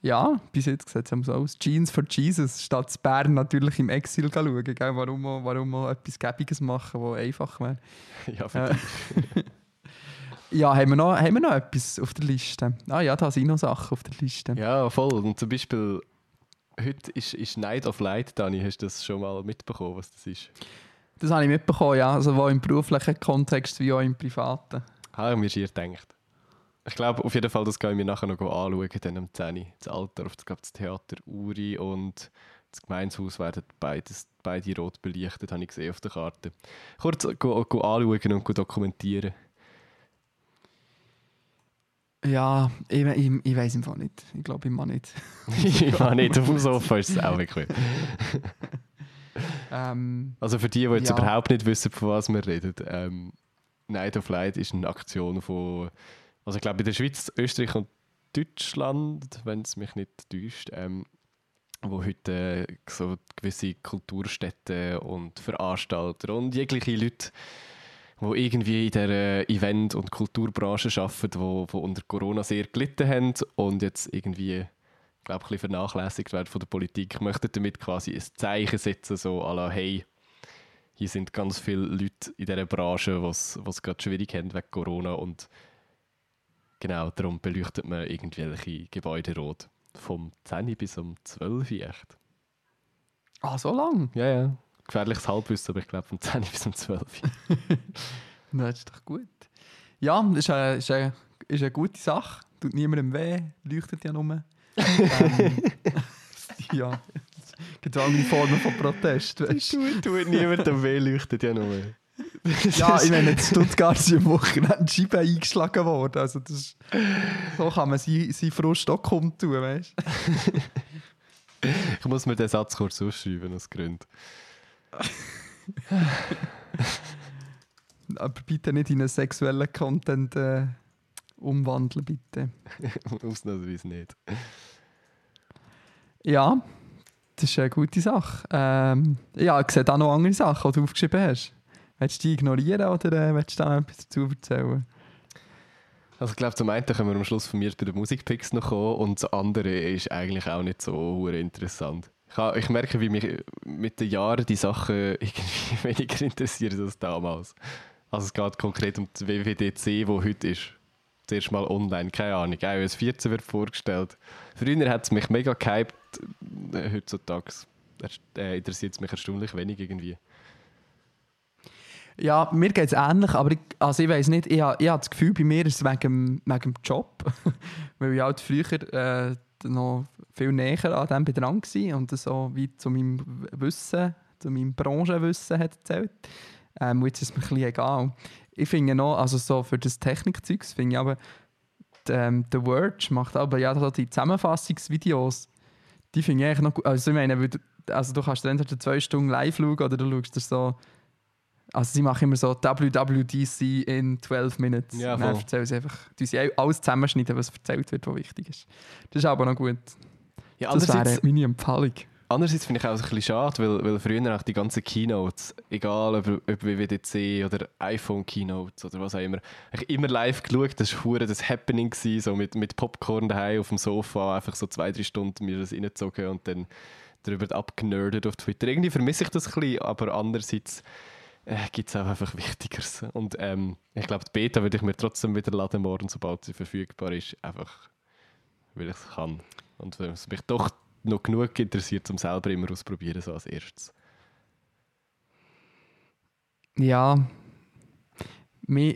Ja, bis jetzt sieht es so aus. Jeans for Jesus, statt Bern natürlich im Exil schauen. Gell? Warum, auch, warum auch etwas Gäbiges machen, das einfach wäre. Ja, für Äh, ja, haben wir, noch, haben wir noch etwas auf der Liste? Ah ja, da sind noch Sachen auf der Liste. Ja, voll. Und zum Beispiel, heute ist, ist Night of Light, Dani. Hast du das schon mal mitbekommen, was das ist? Das habe ich mitbekommen, ja. Also, sowohl im beruflichen Kontext wie auch im privaten. Habe ich mir schier gedacht. Ich glaube, auf jeden Fall, das gehen wir nachher noch anschauen, dann am 10. Uhr. Das Alter, auf das, glaub, das Theater Uri und das Gemeinshaus werden beides, beide rot belichtet, habe ich gesehen auf der Karte. Kurz go, go anschauen und go dokumentieren. Ja, ich, ich, ich weiß im Fall nicht. Ich glaube, ich mag nicht. ich meine nicht, auf dem Sofa ist es auch bequem. Ähm, Also für die, die jetzt Ja. überhaupt nicht wissen, von was wir reden, ähm, Night of Light ist eine Aktion von, also ich glaube in der Schweiz, Österreich und Deutschland, wenn es mich nicht täuscht, ähm, wo heute äh, so gewisse Kulturstätten und Veranstalter und jegliche Leute, die irgendwie in der äh, Event- und Kulturbranche arbeiten, wo, wo unter Corona sehr gelitten haben und jetzt irgendwie glaube ich, vernachlässigt werden von der Politik, möchten damit quasi ein Zeichen setzen, so à la, hey, hier sind ganz viele Leute in dieser Branche, was es gerade schwierig haben wegen Corona und genau, darum beleuchtet man irgendwelche Gebäude rot. Vom 10 bis um 12 echt. ah, so lang? Ja, ja. Gefährliches Halbwissen, aber ich glaube vom 10 bis um 12. Na, das ist doch gut. Ja, das ist eine, ist eine, ist eine gute Sache. Tut niemandem weh, leuchtet ja nur. ähm, ja, es gibt auch andere Formen von Protest. Weißt? tut, tut niemandem weh, leuchtet ja nur. Ja, ich meine, in Stuttgart sind am Wochenende Scheiben eingeschlagen worden. Also das, ist- so kann man seinen sein Frust auch kundtun, weißt du? Ich muss mir den Satz kurz ausschreiben aus Gründen. Aber bitte nicht in einen sexuellen Content äh, umwandeln, bitte. Ausnahmsweise nicht. Ja, das ist eine gute Sache. Ähm, ja, ich sehe da noch andere Sachen, die du aufgeschrieben hast. Willst du die ignorieren oder äh, willst du da noch etwas dazu erzählen? Also ich glaube, zum einen können wir am Schluss von mir bei den Musikpicks noch kommen und das andere ist eigentlich auch nicht so interessant. Ich, ha- ich merke, wie mich mit den Jahren die Sachen irgendwie weniger interessieren als damals. Also es geht konkret um die WWDC, wo heute ist. Zuerst mal online, keine Ahnung. iOS 14 wird vorgestellt. Früher hat es mich mega gehypt, äh, heutzutage äh, interessiert es mich erstaunlich wenig irgendwie. Ja, mir geht es ähnlich, aber ich, also ich weiß nicht, ich, ha- ich habe das Gefühl, bei mir ist es wegen, dem- wegen dem Job. Weil ich halt früher äh, noch viel näher an dem dran war und das so wie zu meinem Wissen, zu meinem Branchenwissen hat erzählt. Ähm, jetzt ist es mir ein bisschen egal. Ich finde noch, also so für das Technikzeugs finde ich aber, die, ähm, The Verge macht aber ja so die Zusammenfassungsvideos, die finde ich eigentlich noch gut. Also ich meine, also du kannst entweder zwei Stunden live schauen oder du schaust dir so also sie machen immer so WWDC in 12 Minutes. Ja, Und dann voll. erzählen sie einfach, die sie alles zusammenschneiden, was erzählt wird, was wichtig ist. Das ist aber noch gut. Ja, Das wäre meine Empfehlung. andererseits finde ich auch ein bisschen schade, weil, weil früher auch die ganzen Keynotes, egal ob, ob WWDC oder iPhone-Keynotes oder was auch immer, ich immer live geschaut, das war das Happening, gewesen, so mit, mit Popcorn daheim auf dem Sofa, einfach so zwei, drei Stunden mir das reingezogen und dann darüber abgenerdet auf Twitter. Irgendwie vermisse ich das ein bisschen, aber andererseits äh, gibt es auch einfach Wichtigeres. Und ähm, ich glaube, die Beta würde ich mir trotzdem wieder laden morgen, sobald sie verfügbar ist, einfach weil ich es kann. Und weil es mich doch noch genug interessiert, um selber immer auszuprobieren, so als erstes. Ja.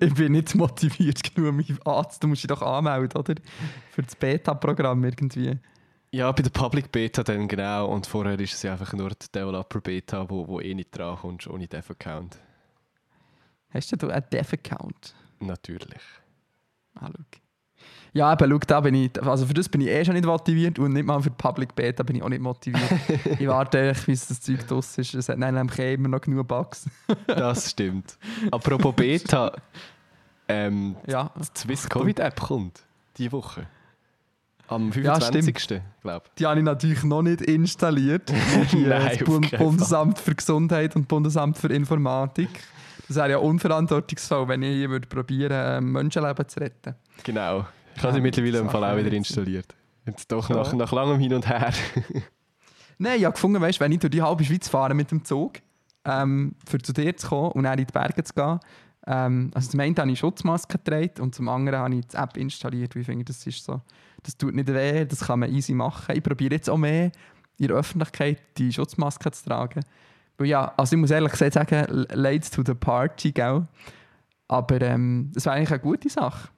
Ich bin nicht motiviert genug, mich anzumelden. Du musst dich doch anmelden, oder? Für das Beta-Programm irgendwie. Ja, bei der Public Beta dann genau. Und vorher ist es ja einfach nur die Developer Beta, wo, wo eh nicht dran kommst, ohne Dev-Account. Hast du einen Dev-Account? Natürlich. Ah, schau. Ja, eben, schau, da bin ich, also für das bin ich eh schon nicht motiviert und nicht mal für die Public Beta bin ich auch nicht motiviert. ich warte eigentlich, bis das Zeug draus ist. Es hat dann nämlich eh immer noch genug Bugs. Das stimmt. Apropos Beta, ähm, Ja, die Swiss Covid App kommt diese Woche. Am Ja, 25. glaube die habe ich natürlich noch nicht installiert. Die, äh, Nein, das Bund Bundesamt für Gesundheit und Bundesamt für Informatik. Das wäre ja unverantwortungsvoll, wenn ich hier würde probieren ähm, Menschenleben zu retten. ich. Genau. Ich habe Ja, sie mittlerweile im Fall auch wieder installiert. Jetzt doch Ja. nach, nach langem Hin und Her. Nein, ich habe gefunden, weißt, wenn ich durch die halbe Schweiz fahre mit dem Zug, ähm, für zu dir zu kommen und dann in die Berge zu gehen, ähm, also zum einen habe ich Schutzmaske getragen und zum anderen habe ich die App installiert, ich finde, das ist so, das tut nicht weh, das kann man easy machen. Ich probiere jetzt auch mehr in der Öffentlichkeit die Schutzmaske zu tragen. Weil ja, also ich muss ehrlich gesagt sagen, late to the party, gell? Aber ähm, das wäre eigentlich eine gute Sache.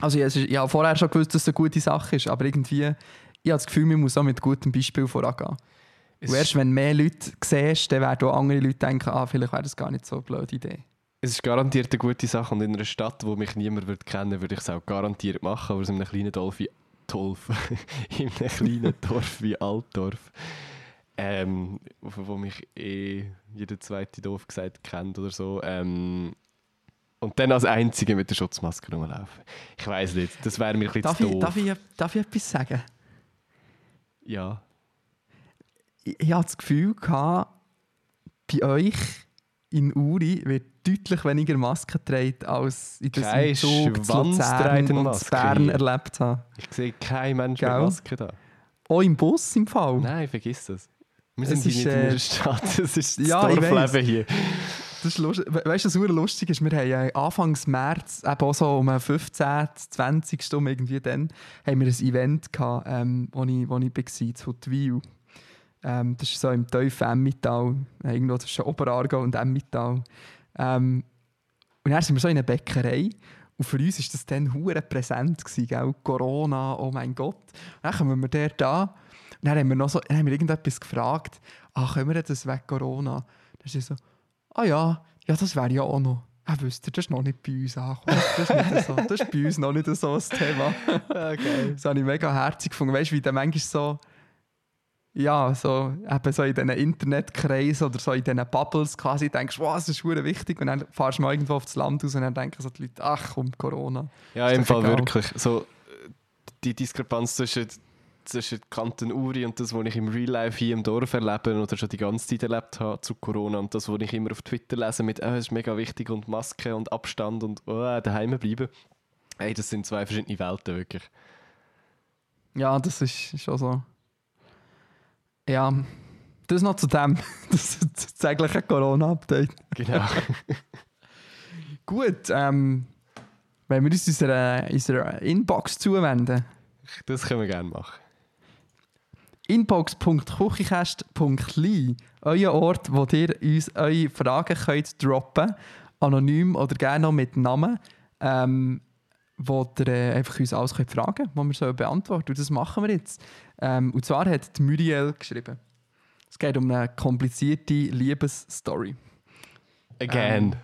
Also ist, ich habe vorher schon gewusst, dass es eine gute Sache ist, aber irgendwie, ich habe das Gefühl, man muss auch mit gutem Beispiel vorangehen. Es Und erst wenn du mehr Leute siehst, dann werden auch andere Leute denken, ah, vielleicht wäre das gar nicht so eine blöde Idee. Es ist garantiert eine gute Sache und in einer Stadt, wo mich niemand würde kennen würde, ich es auch garantiert machen, aber in einem kleinen Dorf wie Dolf, in einem kleinen Dorf wie Altdorf, ähm, wo mich eh jeder zweite Dorf gesagt kennt oder so, ähm, und dann als Einzige mit der Schutzmaske rumlaufen. Ich weiß nicht, das wäre mir ein bisschen Darf zu ich, doof. darf, ich, darf ich etwas sagen? Ja. Ich, ich hatte das Gefühl, gehabt, bei euch in Uri wird deutlich weniger Masken getragen, als ich das Kein Zug zu Luzern trägt und Maske Bern erlebt habe. Ich sehe keinen Menschen mit? Maske da. Auch im Bus im Fall. Nein, vergiss das. Wir Es sind ist, nicht in äh, einer Stadt, das ist das Ja. Dorfleben hier. Das ist lustig. We- Weißt du, was lustig ist? Wir haben ja Anfangs März, eben auch so um den 15., 20. um irgendwie dann, haben wir ein Event gehabt, ähm, wo ich, wo ich war, zu Hotwil. Ähm, das ist so im tiefen Emmental, äh, irgendwo zwischen Oberargau und Emmental. Ähm, und dann sind wir so in einer Bäckerei und für uns war das dann hure präsent, gewesen, gell? Corona, oh mein Gott. Und dann kommen wir dort an und dann haben wir noch so, dann haben wir irgendetwas gefragt, ah, können wir das wegen Corona? Dann ist sie so, ah ja, ja, das wäre ja auch noch. Ah, wisst ihr, das ist noch nicht bei uns angekommen. Das ist, nicht so, das ist bei uns noch nicht so ein Thema. Okay. Das habe ich mega herzig gefunden. Weißt du, wie der manchmal so, ja, so, eben so in diesen Internetkreisen oder so in diesen Bubbles quasi denkst, wow, das ist verdammt wichtig. Und dann fahrst du mal irgendwo aufs Land raus und dann denken so die Leute, ach komm, Corona. Ja, im Fall egal. wirklich. So, die Diskrepanz zwischen, zwischen Kanton Uri und das, was ich im Real Life hier im Dorf erlebe oder schon die ganze Zeit erlebt habe zu Corona und das, was ich immer auf Twitter lese mit, oh, es ist mega wichtig und Maske und Abstand und oh, daheim bleiben. Ey, das sind zwei verschiedene Welten, wirklich. Ja, das ist schon so. Ja, das noch zu dem. Das ist das eigentliche Corona-Update. Genau. Gut, ähm, wenn wir uns unserer, unserer Inbox zuwenden. das können wir gerne machen. inbox.kuchikäst.li, euer Ort, wo ihr uns eure Fragen könnt droppen anonym oder gerne noch mit Namen, ähm, wo ihr äh, einfach uns alles könnt fragen könnt, was wir sollen beantworten Und das machen wir jetzt. Ähm, und zwar hat die Muriel geschrieben. Es geht um eine komplizierte Liebesstory. Again.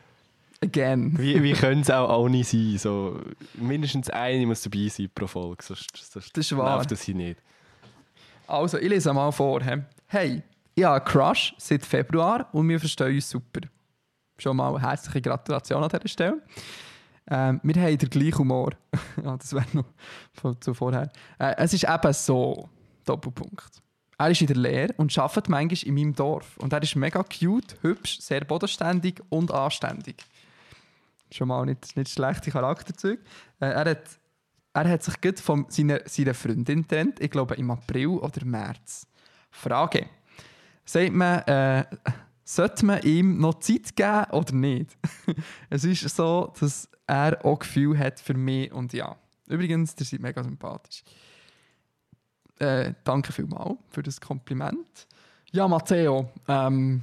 Again. Wie, wie können es auch alle sein? So, mindestens eine muss dabei sein pro Folge, sonst, sonst Das ist wahr. läuft das hier nicht. Also, ich lese mal vor. He. Hey, ich habe einen Crush seit Februar und wir verstehen uns super. Schon mal herzliche Gratulation an dieser Stelle. Ähm, wir haben den gleichen Humor. ja, das wäre noch von zuvor. Äh, es ist eben so, Doppelpunkt. Er ist in der Lehre und arbeitet manchmal in meinem Dorf. Und er ist mega cute, hübsch, sehr bodenständig und anständig. Schon mal nicht, nicht schlechte Charakterzüge. Äh, er, hat, er hat sich gut von seiner, seiner Freundin getrennt, ich glaube im April oder März. Frage. Sagt man, äh, sollte man ihm noch Zeit geben oder nicht? es ist so, dass er auch Gefühl hat für mich und ja. Übrigens, ihr seid mega sympathisch. Äh, danke vielmals für das Kompliment. Ja, Matteo, ähm,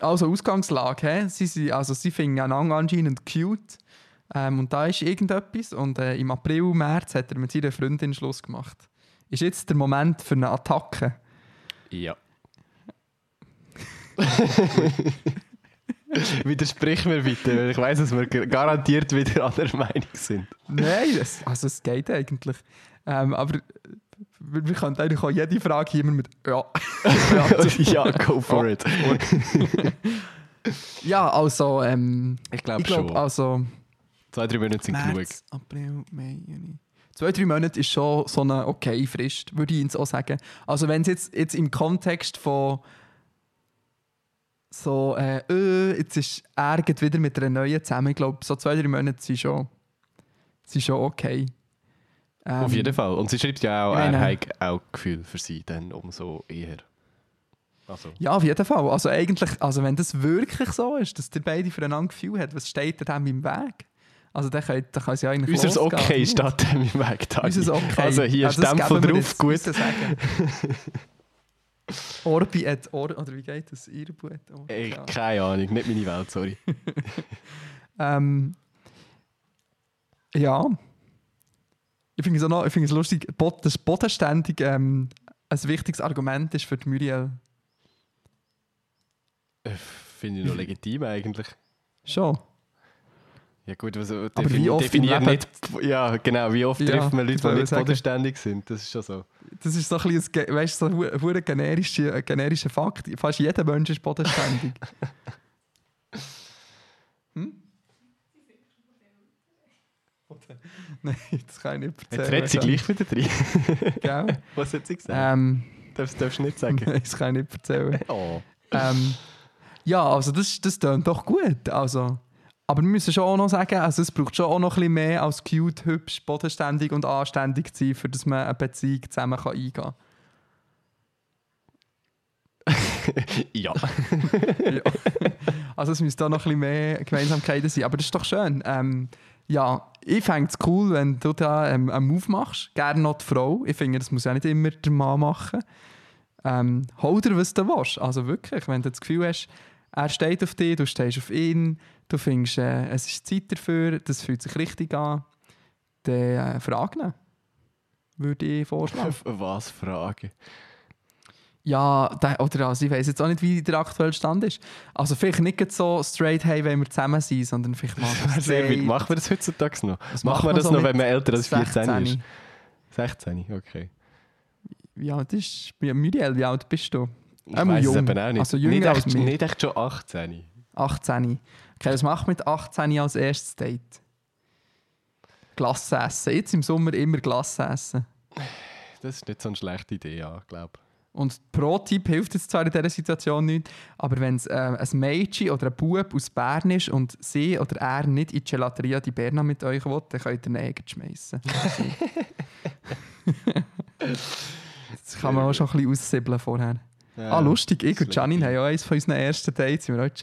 also Ausgangslage, he? Sie, also sie finden einander anscheinend cute ähm, und da ist irgendetwas und äh, im April, März hat er mit seiner Freundin Schluss gemacht. Ist jetzt der Moment für eine Attacke? Ja. Widersprich mir bitte, weil ich weiß, dass wir garantiert wieder anderer Meinung sind. Nein, das, also es geht eigentlich. Ähm, aber wir, können eigentlich auch jede Frage immer mit Ja. ja, go for it. ja, also, ähm, Ich glaube ich glaube, schon. also Zwei, drei Monate sind genug. April, Mai, Juni. Zwei, drei Monate ist schon so eine okay Frist, würde ich Ihnen so sagen. Also wenn es jetzt, jetzt im Kontext von so, äh, äh, jetzt ist er wieder mit einer neuen zusammen, ich glaube, so zwei, drei Monate sind schon, sind schon okay. Ähm, Auf jeden Fall. Und sie schreibt ja auch, er hat auch Gefühl für sie, dann umso eher. Also, Ja, auf jeden Fall. Also eigentlich, also wenn das wirklich so ist, dass der beide füreinander Gefühl hat, was steht da dem im Weg? Also dann kann, dann kann es ja eigentlich unser. Okay steht dem im Weg. Unser Okay. Also hier Ja, das Stempel drauf, gut. Orbi et Or oder wie geht das? Irbu et Orbi. Ey, keine Ahnung, nicht meine Welt, sorry. Ähm, ja. Ich finde es auch noch, ich finde es lustig, dass bodenständig ähm, ein wichtiges Argument ist für die Muriel. Äh, Finde ich noch legitim eigentlich. Schon. Ja gut, also Aber wie oft im definier Leben- nicht, ja genau, wie oft Ja, trifft man das Leute, die nicht sagen. bodenständig sind, das ist schon so. Das ist so ein bisschen, weißt, so ein generischer, ein generischer Fakt. Fast jeder Mensch ist bodenständig. hm? Nein, das kann ich nicht Jetzt erzählen. redet sie gleich wieder drin. Gell? Was hat sie gesagt? Ähm, Darfst, darfst du nicht sagen? Nein, das kann ich nicht erzählen. oh. ähm, ja, also das, das klingt doch gut. Also, aber wir müssen schon auch noch sagen, also es braucht schon auch noch ein bisschen mehr als cute, hübsch, bodenständig und anständig zu sein, für dass man eine Beziehung zusammen kann eingehen kann. ja. ja. Also es müsste da noch ein bisschen mehr Gemeinsamkeiten sein. Aber das ist doch schön. Ähm, ja, ich fände es cool, wenn du da ähm, einen Move machst. Gerne noch die Frau. Ich finde, das muss ja nicht immer der Mann machen. Ähm, hol dir, was du willst. Also wirklich, wenn du das Gefühl hast, er steht auf dich, du stehst auf ihn, du findest, äh, es ist Zeit dafür, das fühlt sich richtig an, dann äh, frag ihn. Würde ich vorschlagen. Was Frage? Ja, da, oder also ich weiß jetzt auch nicht, wie der aktuelle Stand ist. Also vielleicht nicht so straight, hey, wenn wir zusammen sind, sondern vielleicht mal Sehr gut. Machen wir das heutzutage noch? Das Machen wir das so noch, wenn man älter als 14 ist? 16. 16, okay. Wie alt ist ja, Muriel, wie alt bist du? Ich Einmal weiss es eben auch nicht. Also jünger nicht, als mir. nicht echt schon 18. 18. Okay, was macht mit 18 als erstes Date? Glasse essen. Jetzt im Sommer immer Glasse essen. Das ist nicht so eine schlechte Idee, ja, glaube Und Pro-Tipp hilft jetzt zwar in dieser Situation nicht, aber wenn es äh, ein Mädchen oder ein Bub aus Bern ist und sie oder er nicht in die Gelateria di Berna mit euch will, dann könnt ihr ihn schmeißen. das kann man auch schon ein bisschen aussiebeln vorher. Ah, lustig, ich das und Janine haben ja eines von unseren ersten Dates, wir auch in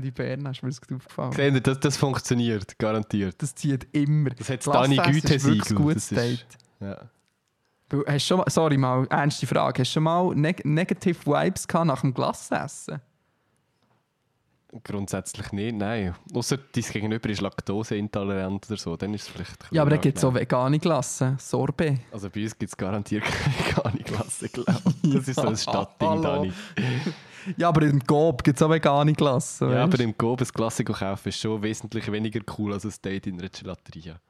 di Berna, ist mir das gut aufgefallen. Seht ihr, das, das funktioniert, garantiert. Das zieht immer. Das hat Dani ist wirklich ein gutes Das ist- Date. Ja. Du Hast schon mal, sorry, mal, ernste Frage. Hast du schon mal neg negative Vibes gehabt nach dem Glassessen? Grundsätzlich nicht, nein. Außer dein Gegenüber ist laktoseintolerant oder so, dann ist es vielleicht... Ja, aber da gibt es auch vegane Glasse, Sorbet. Also bei uns gibt es garantiert keine vegane Klasse, glaube ich. Das ist so ein Stadtding. Dani. Ja, aber im Coop gibt es auch vegane Glasse. Ja, aber im Coop ein Klassiker kaufen ist schon wesentlich weniger cool als ein Date in einer Gelateria.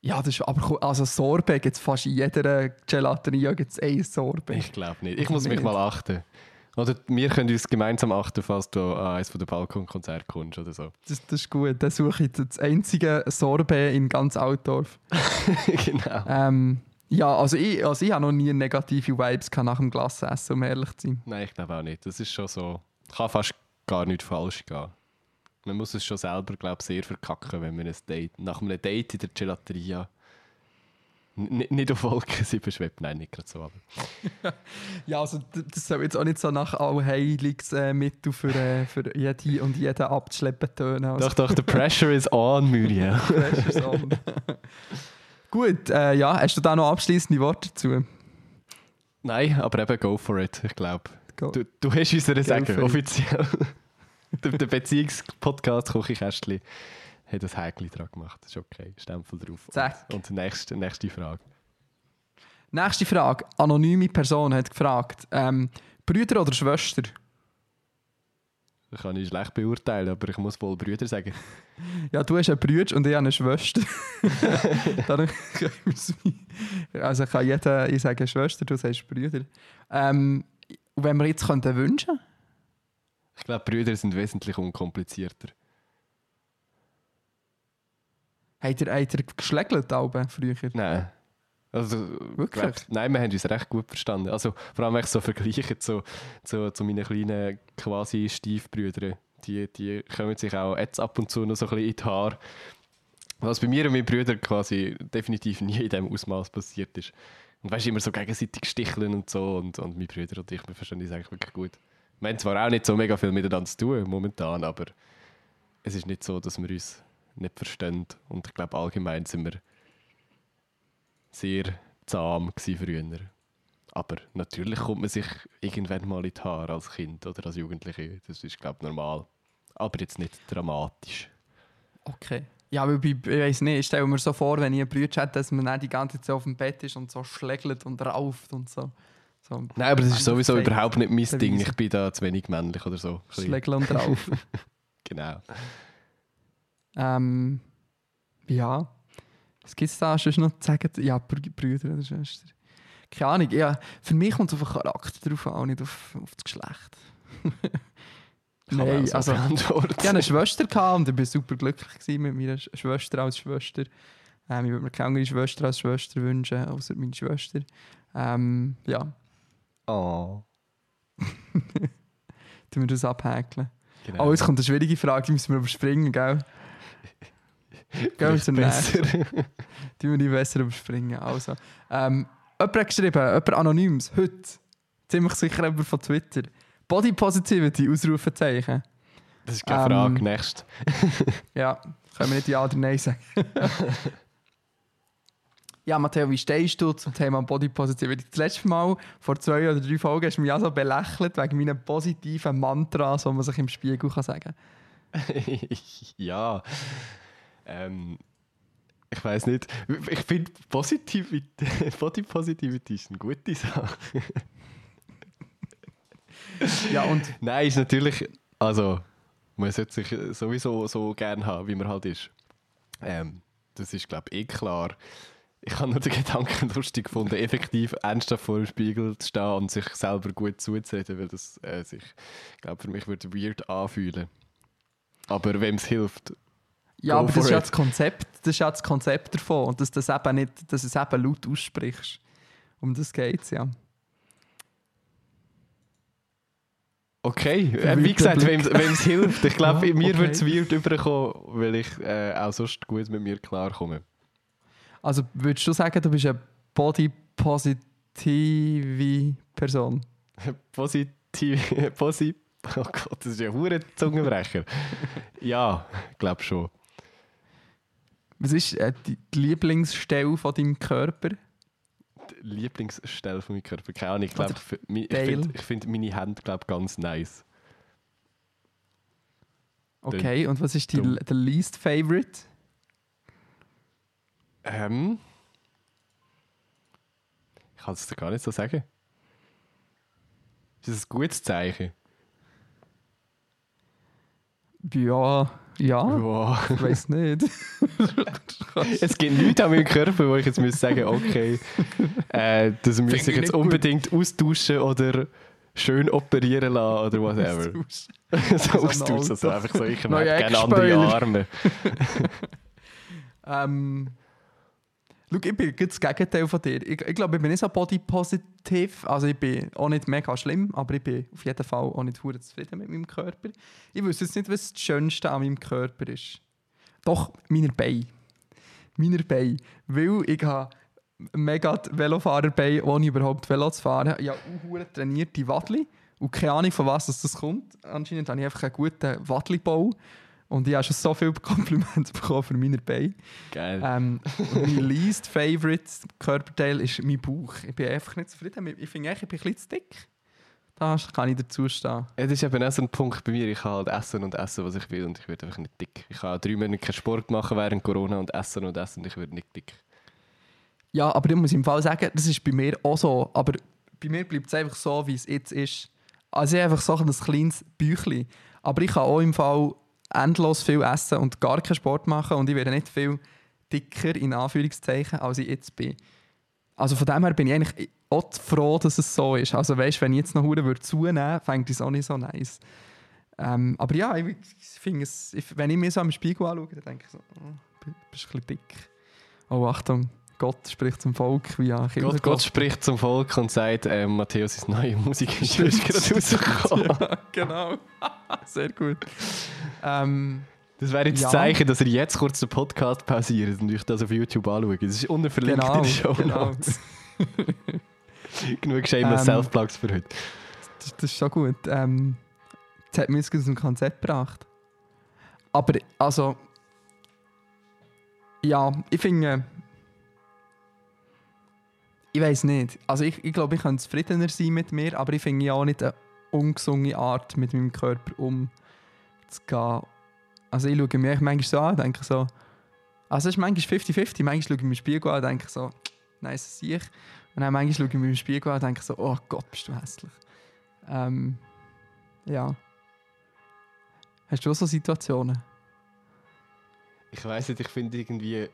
ja, das ist aber cool. Also Sorbet gibt es fast in jeder Gelateria gibt's ein Sorbet. Ich glaube nicht. Ich muss mich Nicht. mal achten. Oder wir können uns gemeinsam achten, falls du an eines der Balkonkonzerte kommst oder so. Das, das ist gut. Dann suche ich das einzige Sorbet in ganz Altdorf. genau. Ähm, ja, also ich, also ich habe noch nie negative Vibes nach dem Glassessen, um ehrlich zu sein. Nein, ich glaube auch nicht. Das ist schon so. Kann fast gar nicht falsch gehen. Man muss es schon selber, glaube ich, sehr verkacken, wenn man ein Date, nach einem Date in der Gelateria n- nicht auf Wolken 7 schwebt. Nein, nicht gerade so. Aber. Ja, also das soll jetzt auch nicht so nach Allheiligsmittel für, äh, für jede und jeden abzuschleppen tönen. Also, Doch, doch, the pressure is on, Muriel. das ist so. Gut, äh, ja, hast du da noch abschließende Worte dazu? Nein, aber eben go for it, ich glaube. Du, du hast unsere Sagen, offiziell. der, der Beziehungspodcast Küchenkästchen hat ein Häkchen dran gemacht. Das ist okay, Stempel drauf. Zack. Und, und nächste, nächste Frage. Nächste Frage. Anonyme Person hat gefragt: ähm, Brüder oder Schwester? Das kann ich schlecht beurteilen, aber ich muss wohl Brüder sagen. Ja, du hast einen Bruder und ich habe eine Schwester. Wie- also kann jeder, ich sage Schwester, du sagst Brüder. Ähm, und wenn wir jetzt könnten wünschen, Ich glaube, Brüder sind wesentlich unkomplizierter. Habt ihr, habt ihr geschlägelt Alben früher? Nein. Also, Wirklich? glaub, nein, wir haben uns recht gut verstanden. Also, vor allem, wenn ich so vergleiche zu, zu, zu meinen kleinen quasi Stiefbrüdern. Die, die kommen sich auch jetzt ab und zu noch so ein bisschen in die Haare. Was bei mir und meinen Brüdern quasi definitiv nie in diesem Ausmaß passiert ist. Und weißt immer so gegenseitig sticheln und so. Und, und meine Brüder und ich, wir verstehen uns eigentlich wirklich gut. Wir haben zwar auch nicht so mega viel miteinander zu tun momentan, aber es ist nicht so, dass wir uns nicht verstehen. Und ich glaube, allgemein sind wir sehr zahm früher. Aber natürlich kommt man sich irgendwann mal in die Haare als Kind oder als Jugendliche. Das ist, glaube ich, normal. Aber jetzt nicht dramatisch. Okay. Ja, weil bei, ich weiß nicht, ich stelle mir so vor, wenn ich einen Bruder hätte, dass man dann die ganze Zeit auf dem Bett ist und so schlägelt und rauft und so. so Nein, aber das ist sowieso Fake überhaupt nicht mein. Ding. Ich bin da zu wenig männlich oder so. Schlägeln und raufen. Genau. Ähm, ja. Was gibt es da sonst noch zu sagen? Ja, Br- Brüder oder Schwester. Keine Ahnung. Ja, für mich kommt es auf den Charakter drauf an, auch nicht auf, auf das Geschlecht. Nein, so also beantworten. ich hatte eine Schwester gehabt und ich war super glücklich mit meiner Sch- Schwester als Schwester. Ähm, ich würde mir keine andere Schwester als Schwester wünschen, außer meine Schwester. Ähm, ja, Oh, tun wir das abhäkeln. genau. Oh, jetzt kommt eine schwierige Frage, die müssen wir überspringen, gell? Gehen wir zum nächsten. Die wir die besser überspringen. Also, ähm, jemand hat geschrieben, jemand Anonymes, heute, ziemlich sicher jemand von Twitter. Body Positivity, Ausrufezeichen. Das ist keine Ähm, Frage. Nächst. Ja, können wir nicht Ja oder Nein sagen. ja, Matteo, wie stehst du zum Thema Body Positivity? Das letzte Mal, vor zwei oder drei Folgen, hast du mich ja so belächelt wegen meinen positiven Mantras, die man sich im Spiegel kann sagen ja. Ähm, ich weiß nicht. Ich finde Positivität, Body Positivity ist eine gute Sache. Ja, und Nein, ist natürlich. Also, man sollte sich sowieso so gern haben, wie man halt ist. Ähm, das ist, glaube ich, eh klar. Ich habe nur den Gedanken lustig gefunden, effektiv ernsthaft vor dem Spiegel zu stehen und sich selber gut zuzureden, weil das äh, sich, glaube für mich würde weird anfühlen. Aber wem es hilft, ja, Go aber das ist ja das Konzept, das ist ja das Konzept davon. Und dass, das eben nicht, dass du es eben laut aussprichst. Um das geht es ja. Okay, äh, wie gesagt, wem es hilft. Ich glaube, Ja, mir okay. würde es weird überkommen, weil ich äh, auch sonst gut mit mir klarkomme. Also würdest du sagen, du bist eine Body Positive Person? Positiv, posi oh Gott, das ist ja ein Zungenbrecher. ja, ich glaube schon. Was ist äh, die, Lieblingsstelle von deinem Körper? die Lieblingsstelle von meinem Körper. Keine Ahnung, ich ich Teil. finde ich find meine Hände glaub, ganz nice. Okay, und was ist die, dumm. der least favorite? Ähm. Ich kann es dir gar nicht so sagen. Ist das ein gutes Zeichen? Ja, ja, Wow. ich weiß nicht. Es gibt nichts an meinem Körper, wo ich jetzt muss sagen okay, äh, das müsste ich jetzt nicht gut. unbedingt austauschen oder schön operieren lassen oder whatever. so austauschen, also einfach so, ich hätte gerne andere. Arme. ähm, schau, ich bin gerade das Gegenteil von dir. Ich, ich glaube, ich bin nicht so body-positiv. Also ich bin auch nicht mega schlimm, aber ich bin auf jeden Fall auch nicht verdammt zufrieden mit meinem Körper. Ich wüsste jetzt nicht, was das Schönste an meinem Körper ist. Doch, meine Beine. Meine Beine. Weil ich habe mega Velofahrer-Beine, ohne überhaupt Velo zu fahren. Ich habe auch trainierte Wadli. Und keine Ahnung, von was das kommt. Anscheinend habe ich einfach einen guten Wadli-Bau. Und ich habe schon so viele Komplimente bekommen für meine Beine. Geil. Ähm, und mein least favorite Körperteil ist mein Bauch. Ich bin einfach nicht zufrieden. Ich finde ich bin ein bisschen zu dick. Da kann ich dazu stehen. Ja, das ist eben auch so ein Punkt bei mir. Ich kann halt essen und essen, was ich will und ich werde einfach nicht dick. Ich kann drei Monate keinen Sport machen während Corona und essen und essen und ich werde nicht dick. Ja, aber ich muss im Fall sagen, das ist bei mir auch so. Aber bei mir bleibt es einfach so, wie es jetzt ist. Also ich habe einfach so ein kleines Bäuchlein. Aber ich kann auch im Fall endlos viel essen und gar keinen Sport machen und ich werde nicht viel dicker, in Anführungszeichen, als ich jetzt bin. Also von dem her bin ich eigentlich auch froh, dass es so ist. Also weißt, wenn ich jetzt noch Huren würde zunehmen, ich es auch nicht so nice. Ähm, aber ja, ich, finde es, wenn ich mir so am Spiegel anschaue, dann denke ich so, oh, bist ein bisschen dick. Oh, Achtung, Gott spricht zum Volk via Gott, Kindergott. Gott spricht zum Volk und sagt, äh, Matthäus, neue Musik ist gerade rausgekommen. ja, genau. Sehr gut. Ähm, Das wäre jetzt Ja. das Zeichen, dass ihr jetzt kurz den Podcast pausiert und euch das auf YouTube anschaut. Das ist unten verlinkt genau, in den Show genau. Genug shameless Ähm, Self-Plugs für heute. Das, das ist schon gut. Ähm, jetzt hat mich aus dem Konzept gebracht. Aber, also... Ja, ich finde... Ich weiß nicht. Also ich, ich glaube, ich könnte zufriedener sein mit mir, aber ich finde ja auch nicht eine ungesunde Art, mit meinem Körper umzugehen. Also ich schaue mich manchmal so an und denke so... Also es ist manchmal 50-50. Manchmal schaue ich mir den Spiegel an und denke so... Nice, sehe ich. Und dann manchmal schaue ich mir den Spiegel an und denke so... Oh Gott, bist du hässlich. Ähm, ja. Hast du auch so Situationen? Ich weiß nicht, ich finde irgendwie.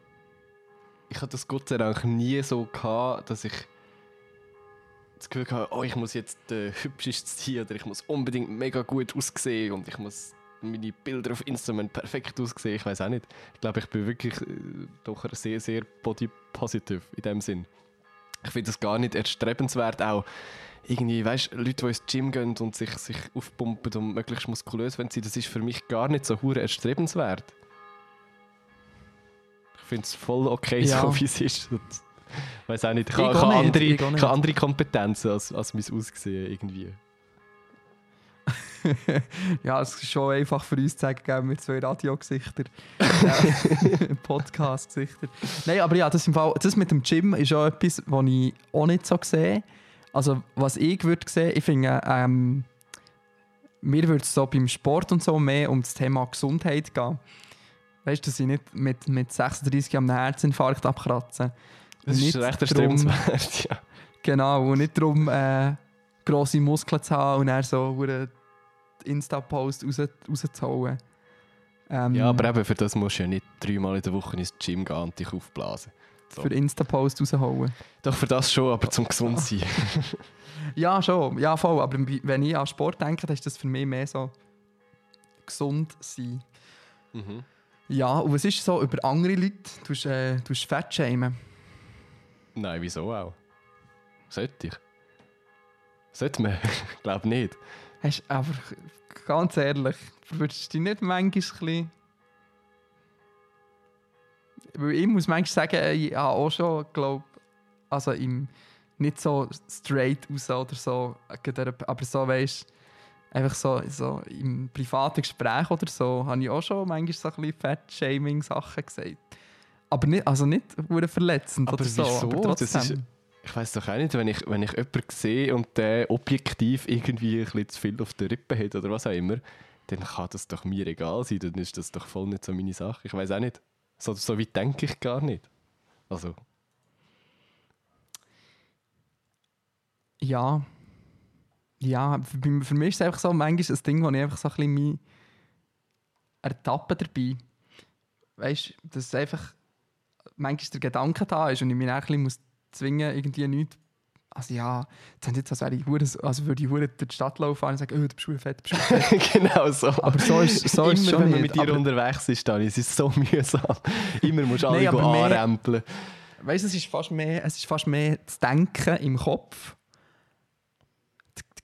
Ich hatte das Gott sei Dank nie so gehabt, dass ich das Gefühl hatte, oh, ich muss jetzt der hübscheste sein oder ich muss unbedingt mega gut aussehen und ich muss meine Bilder auf Instagram perfekt aussehen. Ich weiß auch nicht. Ich glaube, ich bin wirklich äh, doch sehr, sehr body positive in dem Sinn. Ich finde das gar nicht erstrebenswert, auch irgendwie, weißt du, Leute, die ins Gym gehen und sich, sich aufpumpen und möglichst muskulös werden, das ist für mich gar nicht so hure erstrebenswert. Ich finde es voll okay, Ja. so wie es ist. Und, weiß auch nicht, ich, Ich habe, ich, nicht, andere, ich ich nicht. habe andere Kompetenzen als, als mein Aussehen irgendwie. ja, es ist schon einfach für uns zu sagen, wir zwei Radiogesichter. Ja, Podcast-Gesichter. Nein, aber ja, das, im Fall, das mit dem Gym ist auch etwas, was ich auch nicht so sehe. Also, was ich würde sehen, ich finde, ähm, mir würde es so beim Sport und so mehr um das Thema Gesundheit gehen. Weißt du, dass ich nicht mit, mit 36 am Herzinfarkt abkratze. Das Nicht ist recht drum- erstrebenswert, ja. Genau, und nicht darum, äh, grosse Muskeln zu haben und dann so einen Insta-Post raus, rauszuhauen. Ähm, Ja, aber eben für das musst du ja nicht dreimal in der Woche ins Gym gehen und dich aufblasen. so. Für Insta-Post raushauen. Doch für das schon, aber zum gesund sein. Ja, schon. Ja, voll. Aber wenn ich an Sport denke, dann ist das für mich mehr so gesund sein. mhm. Ja, und was ist so über andere Leute? Du hast, äh, du hast Fettshamen. Nein, wieso auch? Sollte ich? Sollte man? Ich glaube nicht. Hast aber ganz ehrlich, würdest du dich nicht manchmal ein bisschen. Weil ich muss manchmal sagen, ich habe auch schon, glaube also im, nicht so straight raus oder so, aber so weißt einfach so, so im privaten Gespräch oder so, habe ich auch schon manchmal so ein bisschen Fat-Shaming-Sachen gesagt. Aber nicht, also nicht verletzend Aber oder so. wieso? Aber trotzdem. ist- ich weiß doch auch nicht, wenn ich, wenn ich jemanden sehe und der objektiv irgendwie ein bisschen zu viel auf der Rippe hat oder was auch immer, dann kann das doch mir egal sein, dann ist das doch voll nicht so meine Sache. Ich weiß auch nicht. So, so weit denke ich gar nicht. Also, Ja. Ja, für, für mich ist es einfach so manchmal ein Ding, wo ich einfach so ein bisschen mich ertappe dabei. Weißt du, dass einfach manchmal der Gedanke da ist und ich mich dann ein bisschen muss zwingen, irgendwie nichts. Also ja, jetzt jetzt, als, wäre ich hure, also würde ich hure durch die Stadt laufen und sagen, oh, du bist hure fett, du bist fett. genau so. Aber so ist, so ist es schon wenn man mit dir unterwegs ist, Dani, es ist so mühsam. Immer musst du alle anrempeln. Weißt du, es ist fast mehr, es ist fast mehr das Denken im Kopf,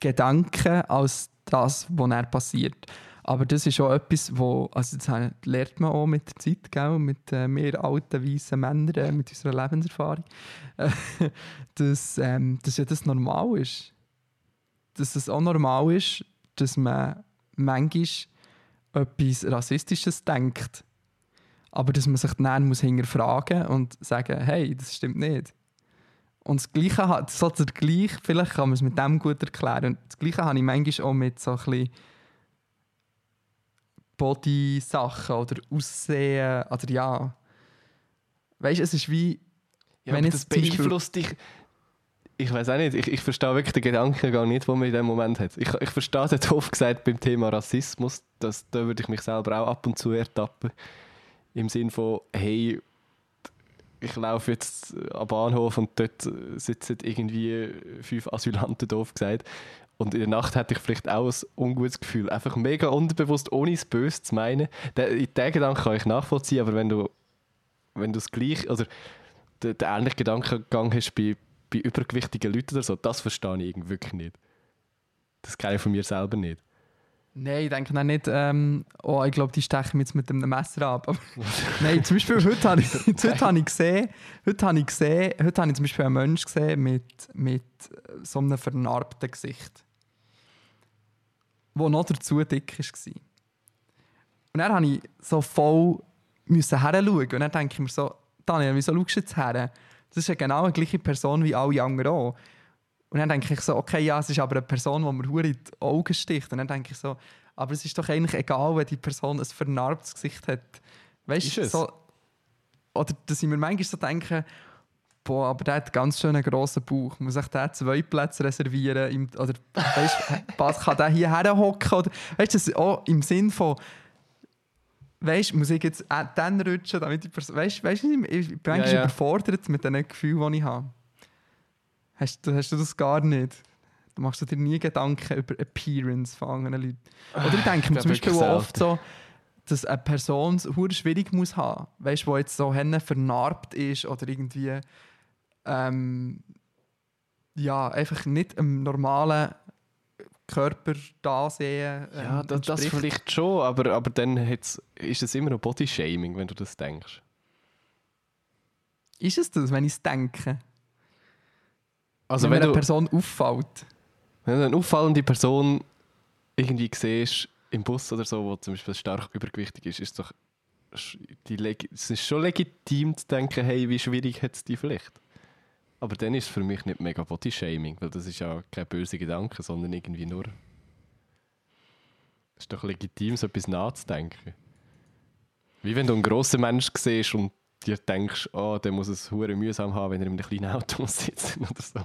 Gedanken, als das, was dann passiert. Aber das ist auch etwas, wo, also das lernt man auch mit der Zeit, gell? mit äh, mehr alten, weißen Männern, äh, mit unserer Lebenserfahrung, dass, ähm, dass ja das normal ist. Dass es auch normal ist, dass man manchmal etwas Rassistisches denkt. Aber dass man sich dann muss hinterfragen und sagen, hey, das stimmt nicht. Und das Gleiche hat, so der Gleich, vielleicht kann man es mit dem gut erklären. Und das Gleiche habe ich manchmal auch mit so ein Body-Sachen oder Aussehen, oder ja. Weißt du, es ist wie, Ja, Wenn jetzt das beeinflusst dich. Ich weiß auch nicht, ich, ich verstehe wirklich den Gedanken gar nicht, den man in dem Moment hat. Ich, ich verstehe den doof gesagt beim Thema Rassismus, dass, da würde ich mich selber auch ab und zu ertappen. Im Sinn von, hey, ich laufe jetzt am Bahnhof und dort sitzen irgendwie fünf Asylanten, doof gesagt. Und in der Nacht hatte ich vielleicht auch ein ungutes Gefühl. Einfach mega unterbewusst, ohne es böse zu meinen. Den, den Gedanken kann ich nachvollziehen, aber wenn du, wenn du es gleich, oder den, den ähnlichen Gedankengang hast bei, bei übergewichtigen Leuten oder so, das verstehe ich irgendwie wirklich nicht. Das kenne ich von mir selber nicht. Nein, ich denke dann nicht, ähm, oh, ich glaube, die stechen mich jetzt mit einem Messer ab. Nein, zum Beispiel heute habe ich, heute habe ich gesehen, heute habe ich gesehen, heute habe ich zum Beispiel einen Menschen gesehen mit, mit so einem vernarbten Gesicht. Wo noch dazu dick war. Und dann habe ich so voll müssen heranschauen. Und dann denke ich mir so, Daniel, wieso schaust du jetzt her? Das ist ja genau die gleiche Person wie alle anderen auch. Und dann denke ich so, okay, ja, es ist aber eine Person, die mir hure in die Augen sticht. Und dann denke ich so, aber es ist doch eigentlich egal, wenn die Person ein vernarbtes Gesicht hat. Weißt du, so, oder dass ich mir manchmal so denke, boah, aber der hat einen ganz schönen grossen Bauch. Muss ich den zwei Plätze reservieren? Im, oder weißt, was kann der hier herhocken? Oder weißt du, das auch im Sinn von, weißt, muss ich jetzt äh, dann rutschen, damit die Person, weißt, du, ich bin Ja, manchmal ja. überfordert mit den Gefühlen, die ich habe. Hast, du- hast du das gar nicht? Du machst du dir nie Gedanken über Appearance von anderen Leuten. Oder ich denke mir zum Beispiel oft so, dass eine Person es schwierig muss haben, weißt, wo jetzt so henne vernarbt ist oder irgendwie ähm, ja einfach nicht im normalen Körper da sehen. ähm, Ja, das, das vielleicht schon, aber, aber dann ist es immer noch Bodyshaming, wenn du das denkst. Ist es das, wenn ich es denke? Also wenn wenn eine du, Person auffällt. wenn du eine auffallende Person irgendwie siehst im Bus oder so, wo zum Beispiel stark übergewichtig ist, ist doch es ist schon legitim zu denken, hey, wie schwierig hat es die vielleicht? Aber dann ist es für mich nicht mega Bodyshaming, weil das ist ja kein böser Gedanke, sondern irgendwie nur. Es ist doch legitim, so etwas nachzudenken. Wie wenn du einen grossen Menschen siehst und dir denkst, oh, der muss es hure mühsam haben, wenn er in einem kleinen Auto muss sitzen oder so.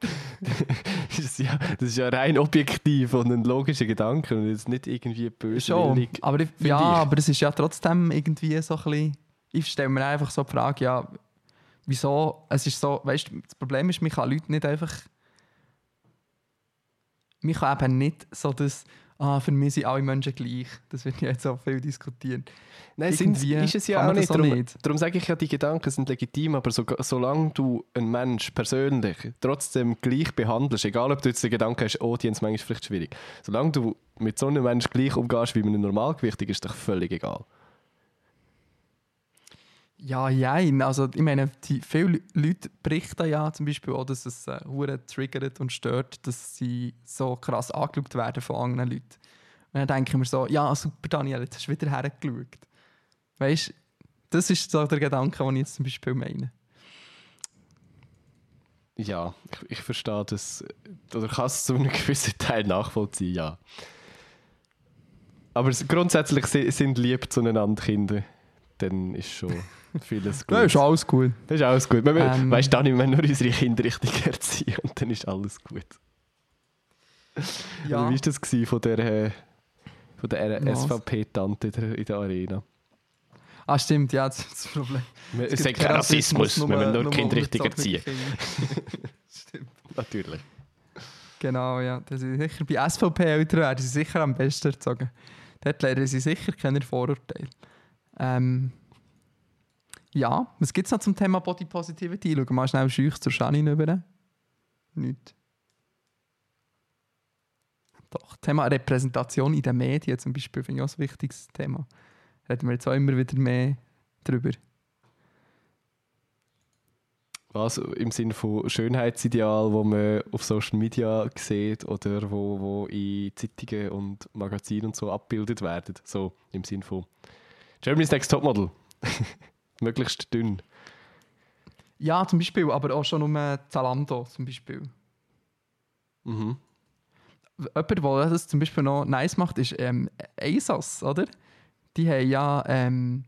das, ist ja, das ist ja rein objektiv und ein logischer Gedanke und jetzt nicht irgendwie Schon. böswillig. Aber ich, ja, ich. aber es ist ja trotzdem irgendwie so ein bisschen. Ich stelle mir einfach so die Frage, ja, wieso? Es ist so, weißt du, das Problem ist, man kann Leute nicht einfach. Man kann eben nicht so das, ah, für mich sind alle Menschen gleich. Das wird ja jetzt so viel diskutieren. Nein, sind, ist es ja auch nicht. auch Darum, nicht. darum sage ich ja, die Gedanken sind legitim, aber so, solange du einen Mensch persönlich trotzdem gleich behandelst, egal ob du jetzt den Gedanken hast, oh, die haben es manchmal vielleicht schwierig, solange du mit so einem Menschen gleich umgehst wie mit einem Normalgewichtigen, ist doch völlig egal. Ja, jein. Also, ich meine, die, viele Leute berichten ja zum Beispiel auch, dass es äh, triggert und stört, dass sie so krass angeschaut werden von anderen Leuten. Und dann denke ich mir so, ja, super, Daniel, jetzt hast du wieder hergeschaut. Weißt du, das ist so der Gedanke, den ich jetzt zum Beispiel meine. Ja, ich, ich verstehe das. Oder kann es zu einem gewissen Teil nachvollziehen, ja. Aber grundsätzlich si- sind lieb zueinander Kinder. Dann ist schon vieles gut. Ja, ist alles gut. Das ist alles gut. Wir, Ähm. weißt du, wir müssen nur unsere Kinder richtig erziehen und dann ist alles gut. Ja. Wie war das von der, von der? SVP-Tante in der- Arena? Ah, stimmt, ja, das ist das Problem. Es gibt ist kein Rassismus, wir müssen nur die Kinder richtig erziehen. Stimmt. Natürlich. Genau, ja. Das ist sicher, bei SVP-Eltern werden sie sicher am besten erzogen. Dort lernen sie sicher keine Vorurteile. Ähm, ja, was gibt es noch zum Thema Body Positivity? Schauen wir mal schnell schüch zur Janine über. Nicht. Doch, Thema Repräsentation in den Medien zum Beispiel finde ich auch ein wichtiges Thema. Reden wir jetzt auch immer wieder mehr drüber. Was im Sinne von Schönheitsideal, wo man auf Social Media sieht oder wo, wo in Zeitungen und Magazinen und so abgebildet werden. So im Sinne von Germany's Next Topmodel. Möglichst dünn. Ja, zum Beispiel, aber auch schon um Zalando zum Beispiel. Mhm. Jemand, der das zum Beispiel noch nice macht, ist ähm, ASOS, oder? Die haben ja ähm,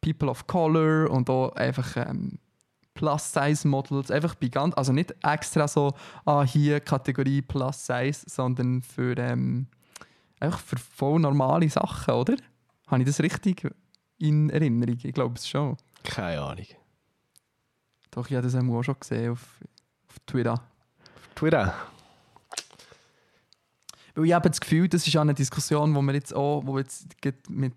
People of Color und auch einfach ähm, Plus-Size-Models, einfach bei ganz, also nicht extra so, ah, hier Kategorie Plus-Size, sondern für, ähm, einfach für voll normale Sachen, oder? Habe ich das richtig in Erinnerung? Ich glaube es schon. Keine Ahnung. Doch, ich habe das auch schon gesehen auf, auf Twitter. Twitter. Weil ich habe das Gefühl, das ist auch eine Diskussion, wo wir jetzt auch, wo jetzt mit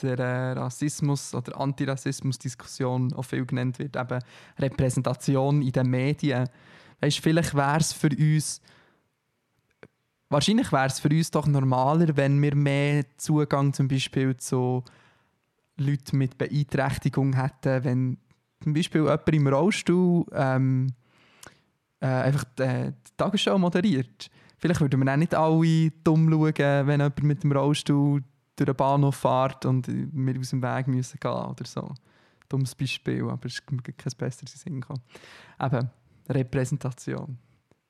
der äh, Rassismus- oder Antirassismus-Diskussion auch viel genannt wird, eben Repräsentation in den Medien. Weißt, vielleicht wäre es für uns, wahrscheinlich wäre es für uns doch normaler, wenn wir mehr Zugang zum Beispiel zu Leuten mit Beeinträchtigung hätten, wenn zum Beispiel jemand im Rollstuhl ähm, äh, einfach die, die Tagesschau moderiert. Vielleicht würden wir auch nicht alle dumm schauen, wenn jemand mit dem Rollstuhl durch den Bahnhof fährt und wir aus dem Weg müssen gehen oder so. Dummes Beispiel, aber es ist kein besseres Sinn. Eben, Repräsentation.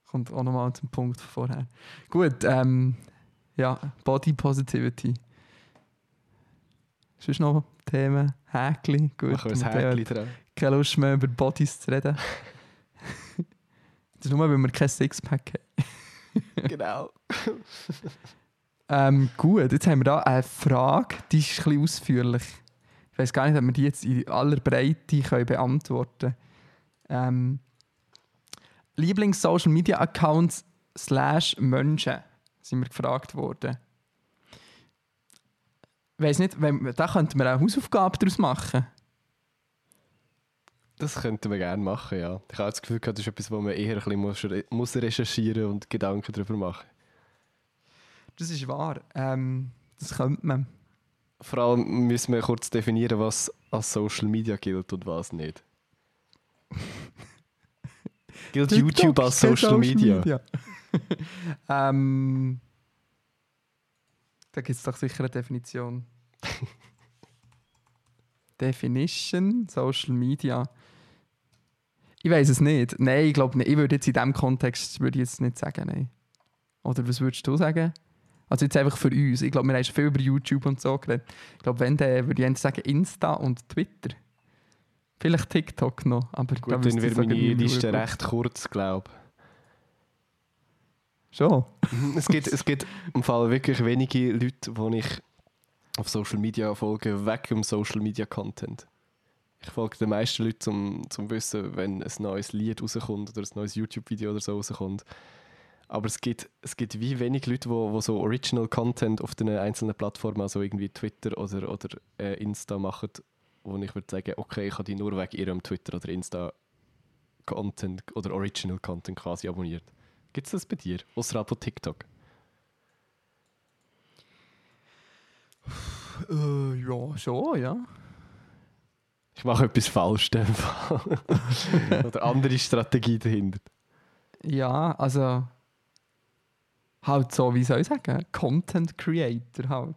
Kommt auch nochmal zum Punkt von vorher. Gut, ähm, ja, Body Positivity. Sonst noch Themen? Häkli? Gut, Machen wir ein Häkchen dran. keine Lust mehr über Bodies zu reden. das ist nur, weil wir kein Sixpack haben. Genau. Ähm, gut, jetzt haben wir da eine Frage, die ist ein bisschen ausführlich. Ich weiß gar nicht, ob wir die jetzt in aller Breite können beantworten können. Ähm, Lieblings-Social-Media-Accounts slash Menschen sind wir gefragt worden. Weiß nicht, wenn, da könnten wir eine Hausaufgabe daraus machen. Das könnten wir gerne machen, ja. Ich habe das Gefühl, das ist etwas, wo man eher ein bisschen muss, muss recherchieren und Gedanken darüber machen. Das ist wahr. Ähm, das könnte man. Vor allem müssen wir kurz definieren, was als Social Media gilt und was nicht. gilt YouTube als kein Social, Media? ähm, da gibt es doch sicher eine Definition. Definition, Social Media. Ich weiß es nicht. Nein, ich glaube nicht. Ich würde jetzt in diesem Kontext würde ich jetzt nicht sagen, nein. Oder was würdest du sagen? Also jetzt einfach für uns. Ich glaube, wir haben schon viel über YouTube und so geredet. Ich glaube, wenn, dann würde ich sagen Insta und Twitter. Vielleicht TikTok noch, aber Gut, dann ich wird meine Liste recht kurz, glaube Schon? es, gibt, es gibt im Fall wirklich wenige Leute, die ich auf Social Media folge, wegen dem Social Media Content. Ich folge den meisten Leuten, um zu wissen, wenn ein neues Lied rauskommt oder ein neues YouTube-Video oder so rauskommt. Aber es gibt, es gibt wie wenig Leute, die wo, wo so Original Content auf den einzelnen Plattformen, also irgendwie Twitter oder, oder äh, Insta machen, wo ich würde sagen, okay, ich habe die nur wegen ihrem Twitter oder Insta Content oder Original Content quasi abonniert. Gibt es das bei dir? Außerhalb von TikTok? Äh, ja, schon, ja. Ich mache etwas falsch dem Fall. oder andere Strategie dahinter. Ja, also halt so, wie soll ich sagen, Content Creator halt.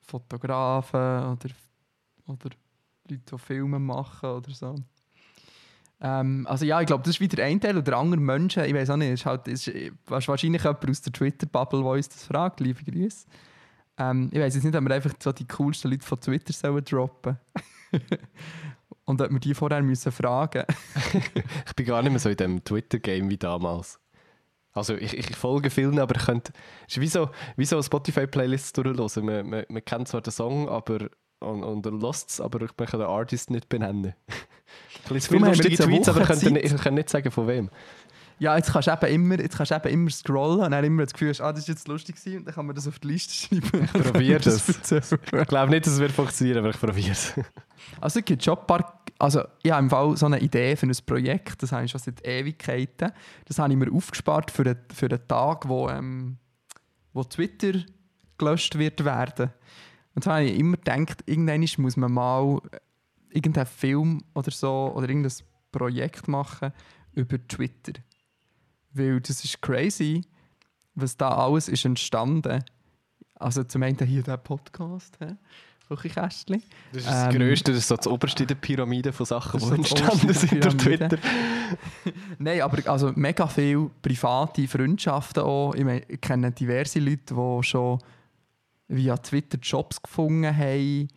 Fotografen oder, oder Leute, die Filme machen oder so. Ähm, also ja, ich glaube, das ist wieder ein Teil oder andere Menschen. Ich weiß auch nicht. Ist, halt, ist wahrscheinlich jemand aus der Twitter-Bubble, der uns das fragt. Liebe Grüße. Ähm, ich weiß jetzt nicht, ob wir einfach so die coolsten Leute von Twitter sollen droppen Und ob wir die vorher müssen fragen Ich bin gar nicht mehr so in dem Twitter-Game wie damals. Also ich, ich folge vielen, aber ich könnte... Es ist wie so, wie so Spotify-Playlists durchhören. Man, man, man kennt zwar den Song aber, und, und lost es, aber ich kann den Artist nicht benennen. Ein bisschen haben wir Tweets, aber ich kann, nicht, ich kann nicht sagen, von wem. Ja, jetzt kannst du eben immer, jetzt kannst du eben immer scrollen und dann immer das Gefühl hast, ah, das ist jetzt lustig gewesen, und dann kann man das auf die Liste schreiben. Ich probiere das. erzählen. Ich glaube nicht, dass es wird funktionieren, aber ich probiere es. Also es gibt schon ein paar, also ich habe im Fall so eine Idee für ein Projekt, das habe ich schon seit Ewigkeiten. Das habe ich mir aufgespart für einen, für einen Tag, wo, ähm, wo Twitter gelöscht wird werden. Und so habe ich immer gedacht, irgendwann muss man mal irgendeinen Film oder so oder irgendein Projekt machen über Twitter. Weil das ist crazy, was da alles ist entstanden. Also zum einen hier der Podcast, hä? Küchenkästchen. Das ist das Ähm, Größte, das ist so das Oberste der Pyramide von Sachen, die entstanden sind durch. Twitter. Nein, aber also mega viele private Freundschaften auch. Ich, meine, ich kenne diverse Leute, die schon via Twitter Jobs gefunden haben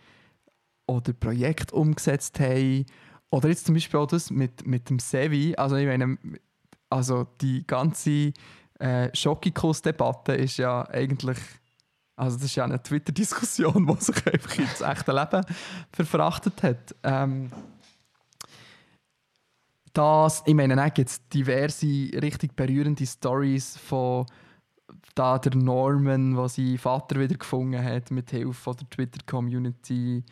oder Projekte umgesetzt haben. Oder jetzt zum Beispiel auch das mit, mit dem Sevi. Also ich meine, also die ganze äh, Schokikus-Debatte ist ja eigentlich also das ist ja eine Twitter-Diskussion, die sich einfach ins echte Leben verfrachtet hat. Ähm, das, ich meine, dann gibt es diverse richtig berührende Stories von da der Norman, wo seinen Vater wieder gefunden hat mit Hilfe der Twitter-Community.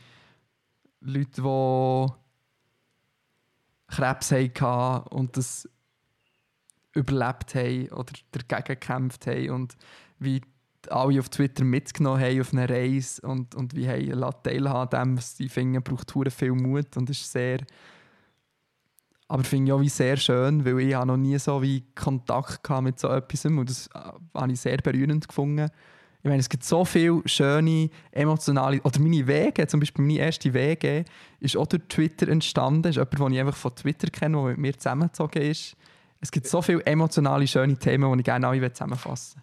Leute, die Krebs hatten und das überlebt haben oder dagegen gekämpft haben und wie alle auf Twitter mitgenommen haben auf eine Reise und, und wie haben teilhaben dem, was sie finden, braucht hure viel Mut und ist sehr aber finde ich auch wie sehr schön, weil ich noch nie so wie Kontakt gehabt mit so etwas und das äh, habe ich sehr berührend gefunden. Ich meine, es gibt so viele schöne, emotionale, oder meine Wege, zum Beispiel meine erste Wege, ist auch durch Twitter entstanden. Das ist jemand, den ich einfach von Twitter kenne, der mit mir zusammengezogen ist. Es gibt so viele emotionale, schöne Themen, die ich gerne alle zusammenfassen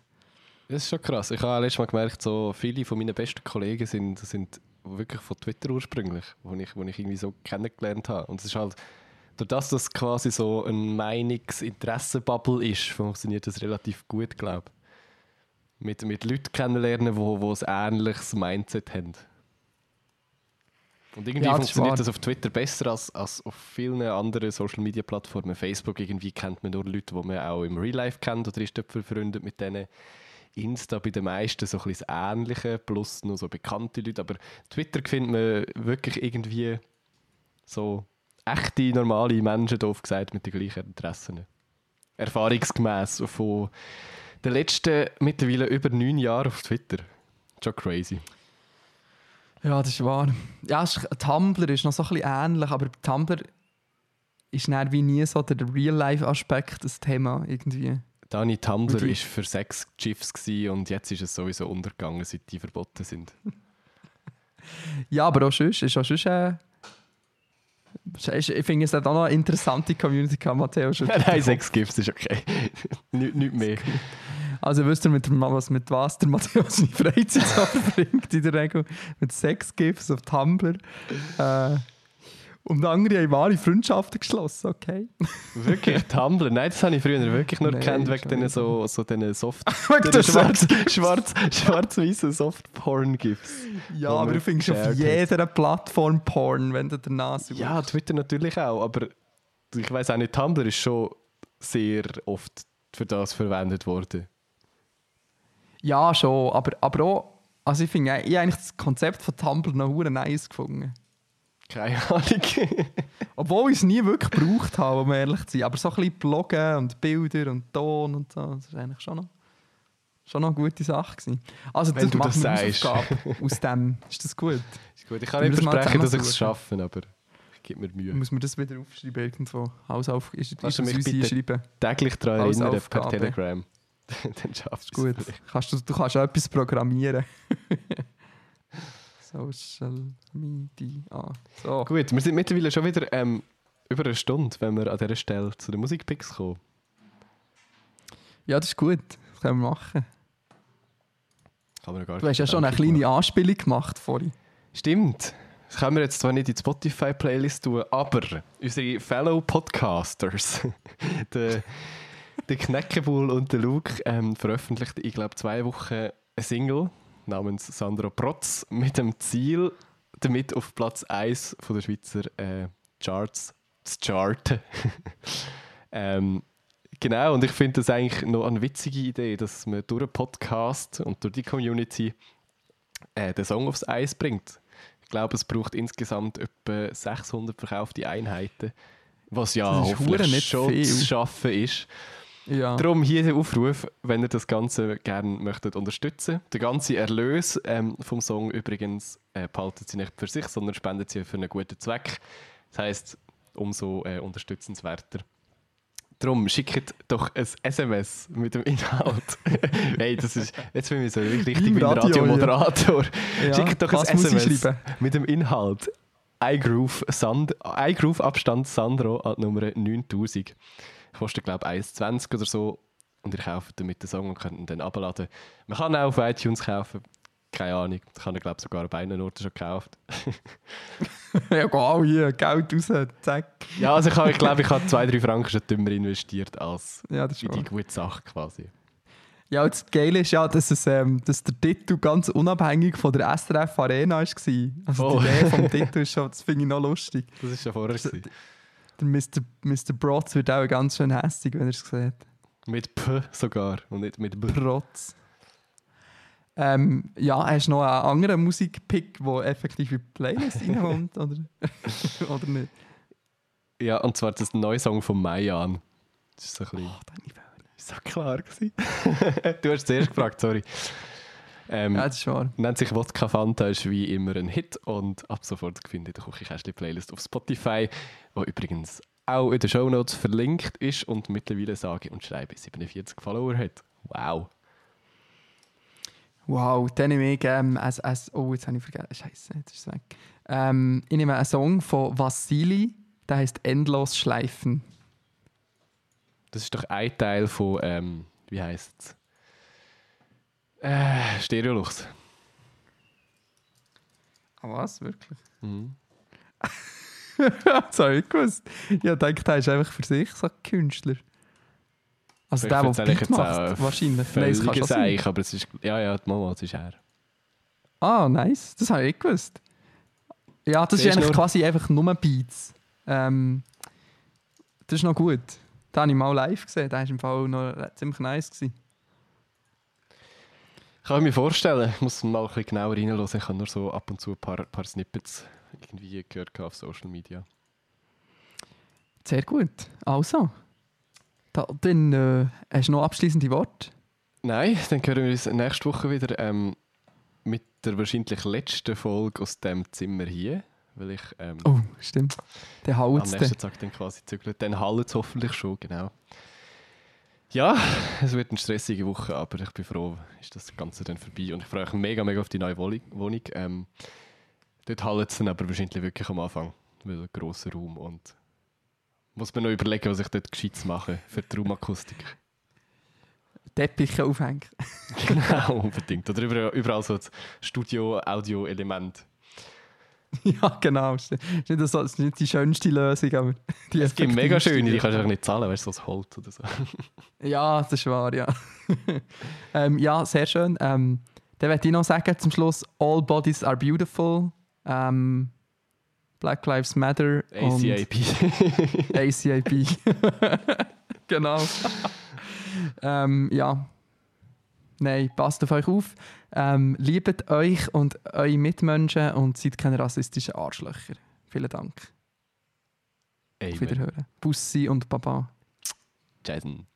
Das ist schon krass. Ich habe letztes Mal gemerkt, so viele von meinen besten Kollegen sind, sind wirklich von Twitter ursprünglich, wo ich, ich irgendwie so kennengelernt habe. Und es ist halt, durch das das quasi so ein Meinungs-Interessen-Bubble ist, funktioniert das relativ gut, glaube ich. Mit, mit Leuten kennenlernen, die wo, wo ein ähnliches Mindset haben. Und irgendwie Ja, das funktioniert das auf Twitter besser als, als auf vielen anderen Social-Media-Plattformen. Facebook irgendwie kennt man nur Leute, die man auch im Real Life kennt oder ist dort befreundet mit denen. Insta bei den meisten so ein bisschen das Ähnliche, plus noch so bekannte Leute. Aber Twitter findet man wirklich irgendwie so echte, normale Menschen, doof gesagt, mit den gleichen Interessen. Erfahrungsgemäß von den letzten mittlerweile über neun Jahren auf Twitter. Schon crazy. Ja, das ist wahr. Ja, Tumblr ist noch so ein bisschen ähnlich, aber Tumblr ist dann wie nie so der Real-Life-Aspekt das Thema irgendwie. Dani Tumblr war für sechs GIFs und jetzt ist es sowieso untergegangen, seit die verboten sind. Ja, aber auch sonst ist auch sonst äh, ich finde, es auch noch eine interessante Community gehabt, Matteo. schon Nein, sechs GIFs ist okay. nicht, nicht mehr. Also wisst ihr, mit, was, mit was der Matteo seine Freizeit verbringt in der Regel? Mit Sex Gifts auf Tumblr. Äh, und andere haben wahre Freundschaften geschlossen, okay? Wirklich, Tumblr? Nein, das habe ich früher wirklich nur Nein, gekannt wegen diesen so, so Soft... Wegen der schwarz, schwarz, schwarz-weißen Soft-Porn-GIFs. Ja, aber du findest auf jeder Plattform Porn, wenn du danach suchst. Ja, Twitter natürlich auch, aber ich weiß auch nicht, Tumblr ist schon sehr oft für das verwendet worden. Ja, schon, aber, aber auch, also ich finde, ich eigentlich das Konzept von Tumblr noch nice gefunden. Keine Ahnung. Obwohl ich es nie wirklich gebraucht habe, um ehrlich zu sein. Aber so ein bisschen Bloggen und Bilder und Ton und so, das ist eigentlich schon noch, schon noch eine gute Sache gewesen. Also Wenn du machen das sagst. Aus dem. Ist das gut? ist gut. Ich kann nicht versprechen, dass ich es schaffe, aber ich gebe mir Mühe. Muss man das wieder aufschreiben irgendwo? Hausauf ist, ist Kannst du das mich bitte einschreiben? Täglich daran erinnern per. Telegram. Dann schaffst du Gut. es. vielleicht. Kannst du, du kannst auch etwas programmieren. Social Media. Ah, So. Gut, wir sind mittlerweile schon wieder ähm, über eine Stunde, wenn wir an dieser Stelle zu den Musikpicks kommen. Ja, das ist gut. Das können wir machen. Kann man gar Du hast ja schon eine kleine Anspielung gemacht vorhin. Stimmt. Das können wir jetzt zwar nicht in die Spotify-Playlist tun, aber unsere Fellow Podcasters, der, der Kneckebull und der Luke, ähm, veröffentlichten, ich glaube, zwei Wochen eine Single namens Sandro Protz mit dem Ziel, damit auf Platz 1 von der Schweizer äh, Charts zu charten. ähm, genau, und ich finde das eigentlich noch eine witzige Idee, dass man durch einen Podcast und durch die Community äh, den Song aufs Eis bringt. Ich glaube, es braucht insgesamt etwa 600 verkaufte Einheiten, was ja hoffentlich schon viel. zu schaffen ist. Ja. Darum hier der Aufruf, wenn ihr das Ganze gerne möchtet unterstützen. Der ganze Erlös ähm, vom Song übrigens äh, behalten sie nicht für sich, sondern spenden sie für einen guten Zweck. Das heisst, umso äh, unterstützenswerter. Darum schickt doch ein SMS mit dem Inhalt. hey, das ist, jetzt bin ich so richtig Wie ein. Radiomoderator. Ja, Schickt doch ein was ich SMS mit dem Inhalt iGroove, Sand, iGroove Abstand Sandro an Nummer 9000. Kostet, glaube ich, 1,20 oder so. Und ihr kauft damit den Song und könnt ihn dann abladen. Man kann ihn auch auf iTunes kaufen. Keine Ahnung. Das kann ich, glaube sogar bei einem Ort schon gekauft. ja, wow, hier, Geld raus, zack. ja, also ich, habe- ich glaube, ich habe zwei, drei Franken schon dümmer investiert als Ja, das ist in die gute Sache quasi. Ja, und das Geile ist ja, dass, es, ähm, dass der Titel ganz unabhängig von der SRF Arena war. Also Oh. die Idee vom Titel ist schon, das finde ich noch lustig. Das ist ja vorher. gewesen. Der Mr. Mr. Brotz wird auch ganz schön hässig, wenn er es sieht. Mit P sogar und nicht mit B. Protz. Ähm, ja, hast du noch einen anderen Musikpick, der effektiv in die Playlist reinkommt? Oder, oder nicht? Ja, und zwar das neue Song von Mayan. Das ist so ein bisschen... Oh, Bell. Ist so klar gewesen. du hast zuerst gefragt, sorry. Ähm, Ja, das ist wahr. Nennt sich Wodka Fanta, ist wie immer ein Hit und ab sofort findet ihr die Küchenkästchen-Playlist auf Spotify, wo übrigens auch in den Shownotes verlinkt ist und mittlerweile sage und schreibe 47 Follower hat. Wow. Wow, dann nehme ich ähm, als, als, Oh, jetzt habe ich vergessen. Scheiße, jetzt ist es weg. Ähm, ich nehme einen Song von Vasili, der heißt Endlos Schleifen. Das ist doch ein Teil von, ähm, wie heisst es? Äh, Stereolux. Ah, was? Wirklich? Mhm. das habe ich gewusst. Ich dachte, der ist einfach für sich so ein Künstler. Also der, der Beat macht, wahrscheinlich. Nein, es kann schon sein. Aber es ist, ja, ja, die Mama, ist er. Ah, nice. Das habe ich gewusst. Ja, das ist Siehst eigentlich quasi einfach nur Beats. Ähm, das ist noch gut. Den habe ich mal live gesehen. Der war im Fall noch ziemlich nice. Gewesen. Kann ich mir vorstellen. Ich muss mal ein bisschen genauer reinhören. Ich habe nur so ab und zu ein paar, paar Snippets irgendwie gehört auf Social Media. Sehr gut. Also, da, dann äh, hast du noch abschließende Worte. Nein, dann hören wir uns nächste Woche wieder ähm, mit der wahrscheinlich letzten Folge aus dem Zimmer hier. Weil ich ähm, Oh, stimmt. Der am haut es nächsten Tag dann quasi zügle. Dann hallt es hoffentlich schon, genau. Ja, es wird eine stressige Woche, aber ich bin froh, ist das Ganze dann vorbei. Und ich freue mich mega, mega auf die neue Wohnung. Ähm, dort hallt es dann aber wahrscheinlich wirklich am Anfang, weil ein grosser Raum und muss mir noch überlegen, was ich dort gescheit mache für die Raumakustik. Teppiche aufhängen. genau, unbedingt. Oder überall, überall so das Studio-Audio-Element. ja, genau. Das ist nicht, so, das ist nicht die schönste Lösung, aber die Es gibt mega schöne, die kannst du einfach nicht zahlen, weißt du, so das Holz oder so. Ja, das ist wahr, ja. ähm, ja, sehr schön. Ähm, dann möchte ich noch sagen zum Schluss: All bodies are beautiful. Ähm, Black Lives Matter. ACAP. Und ACAP. genau. ähm, ja. Nein, passt auf euch auf. Ähm, liebt euch und eure Mitmenschen und seid keine rassistischen Arschlöcher. Vielen Dank. Auf Amen. Wiederhören. Bussi und Baba. Jason.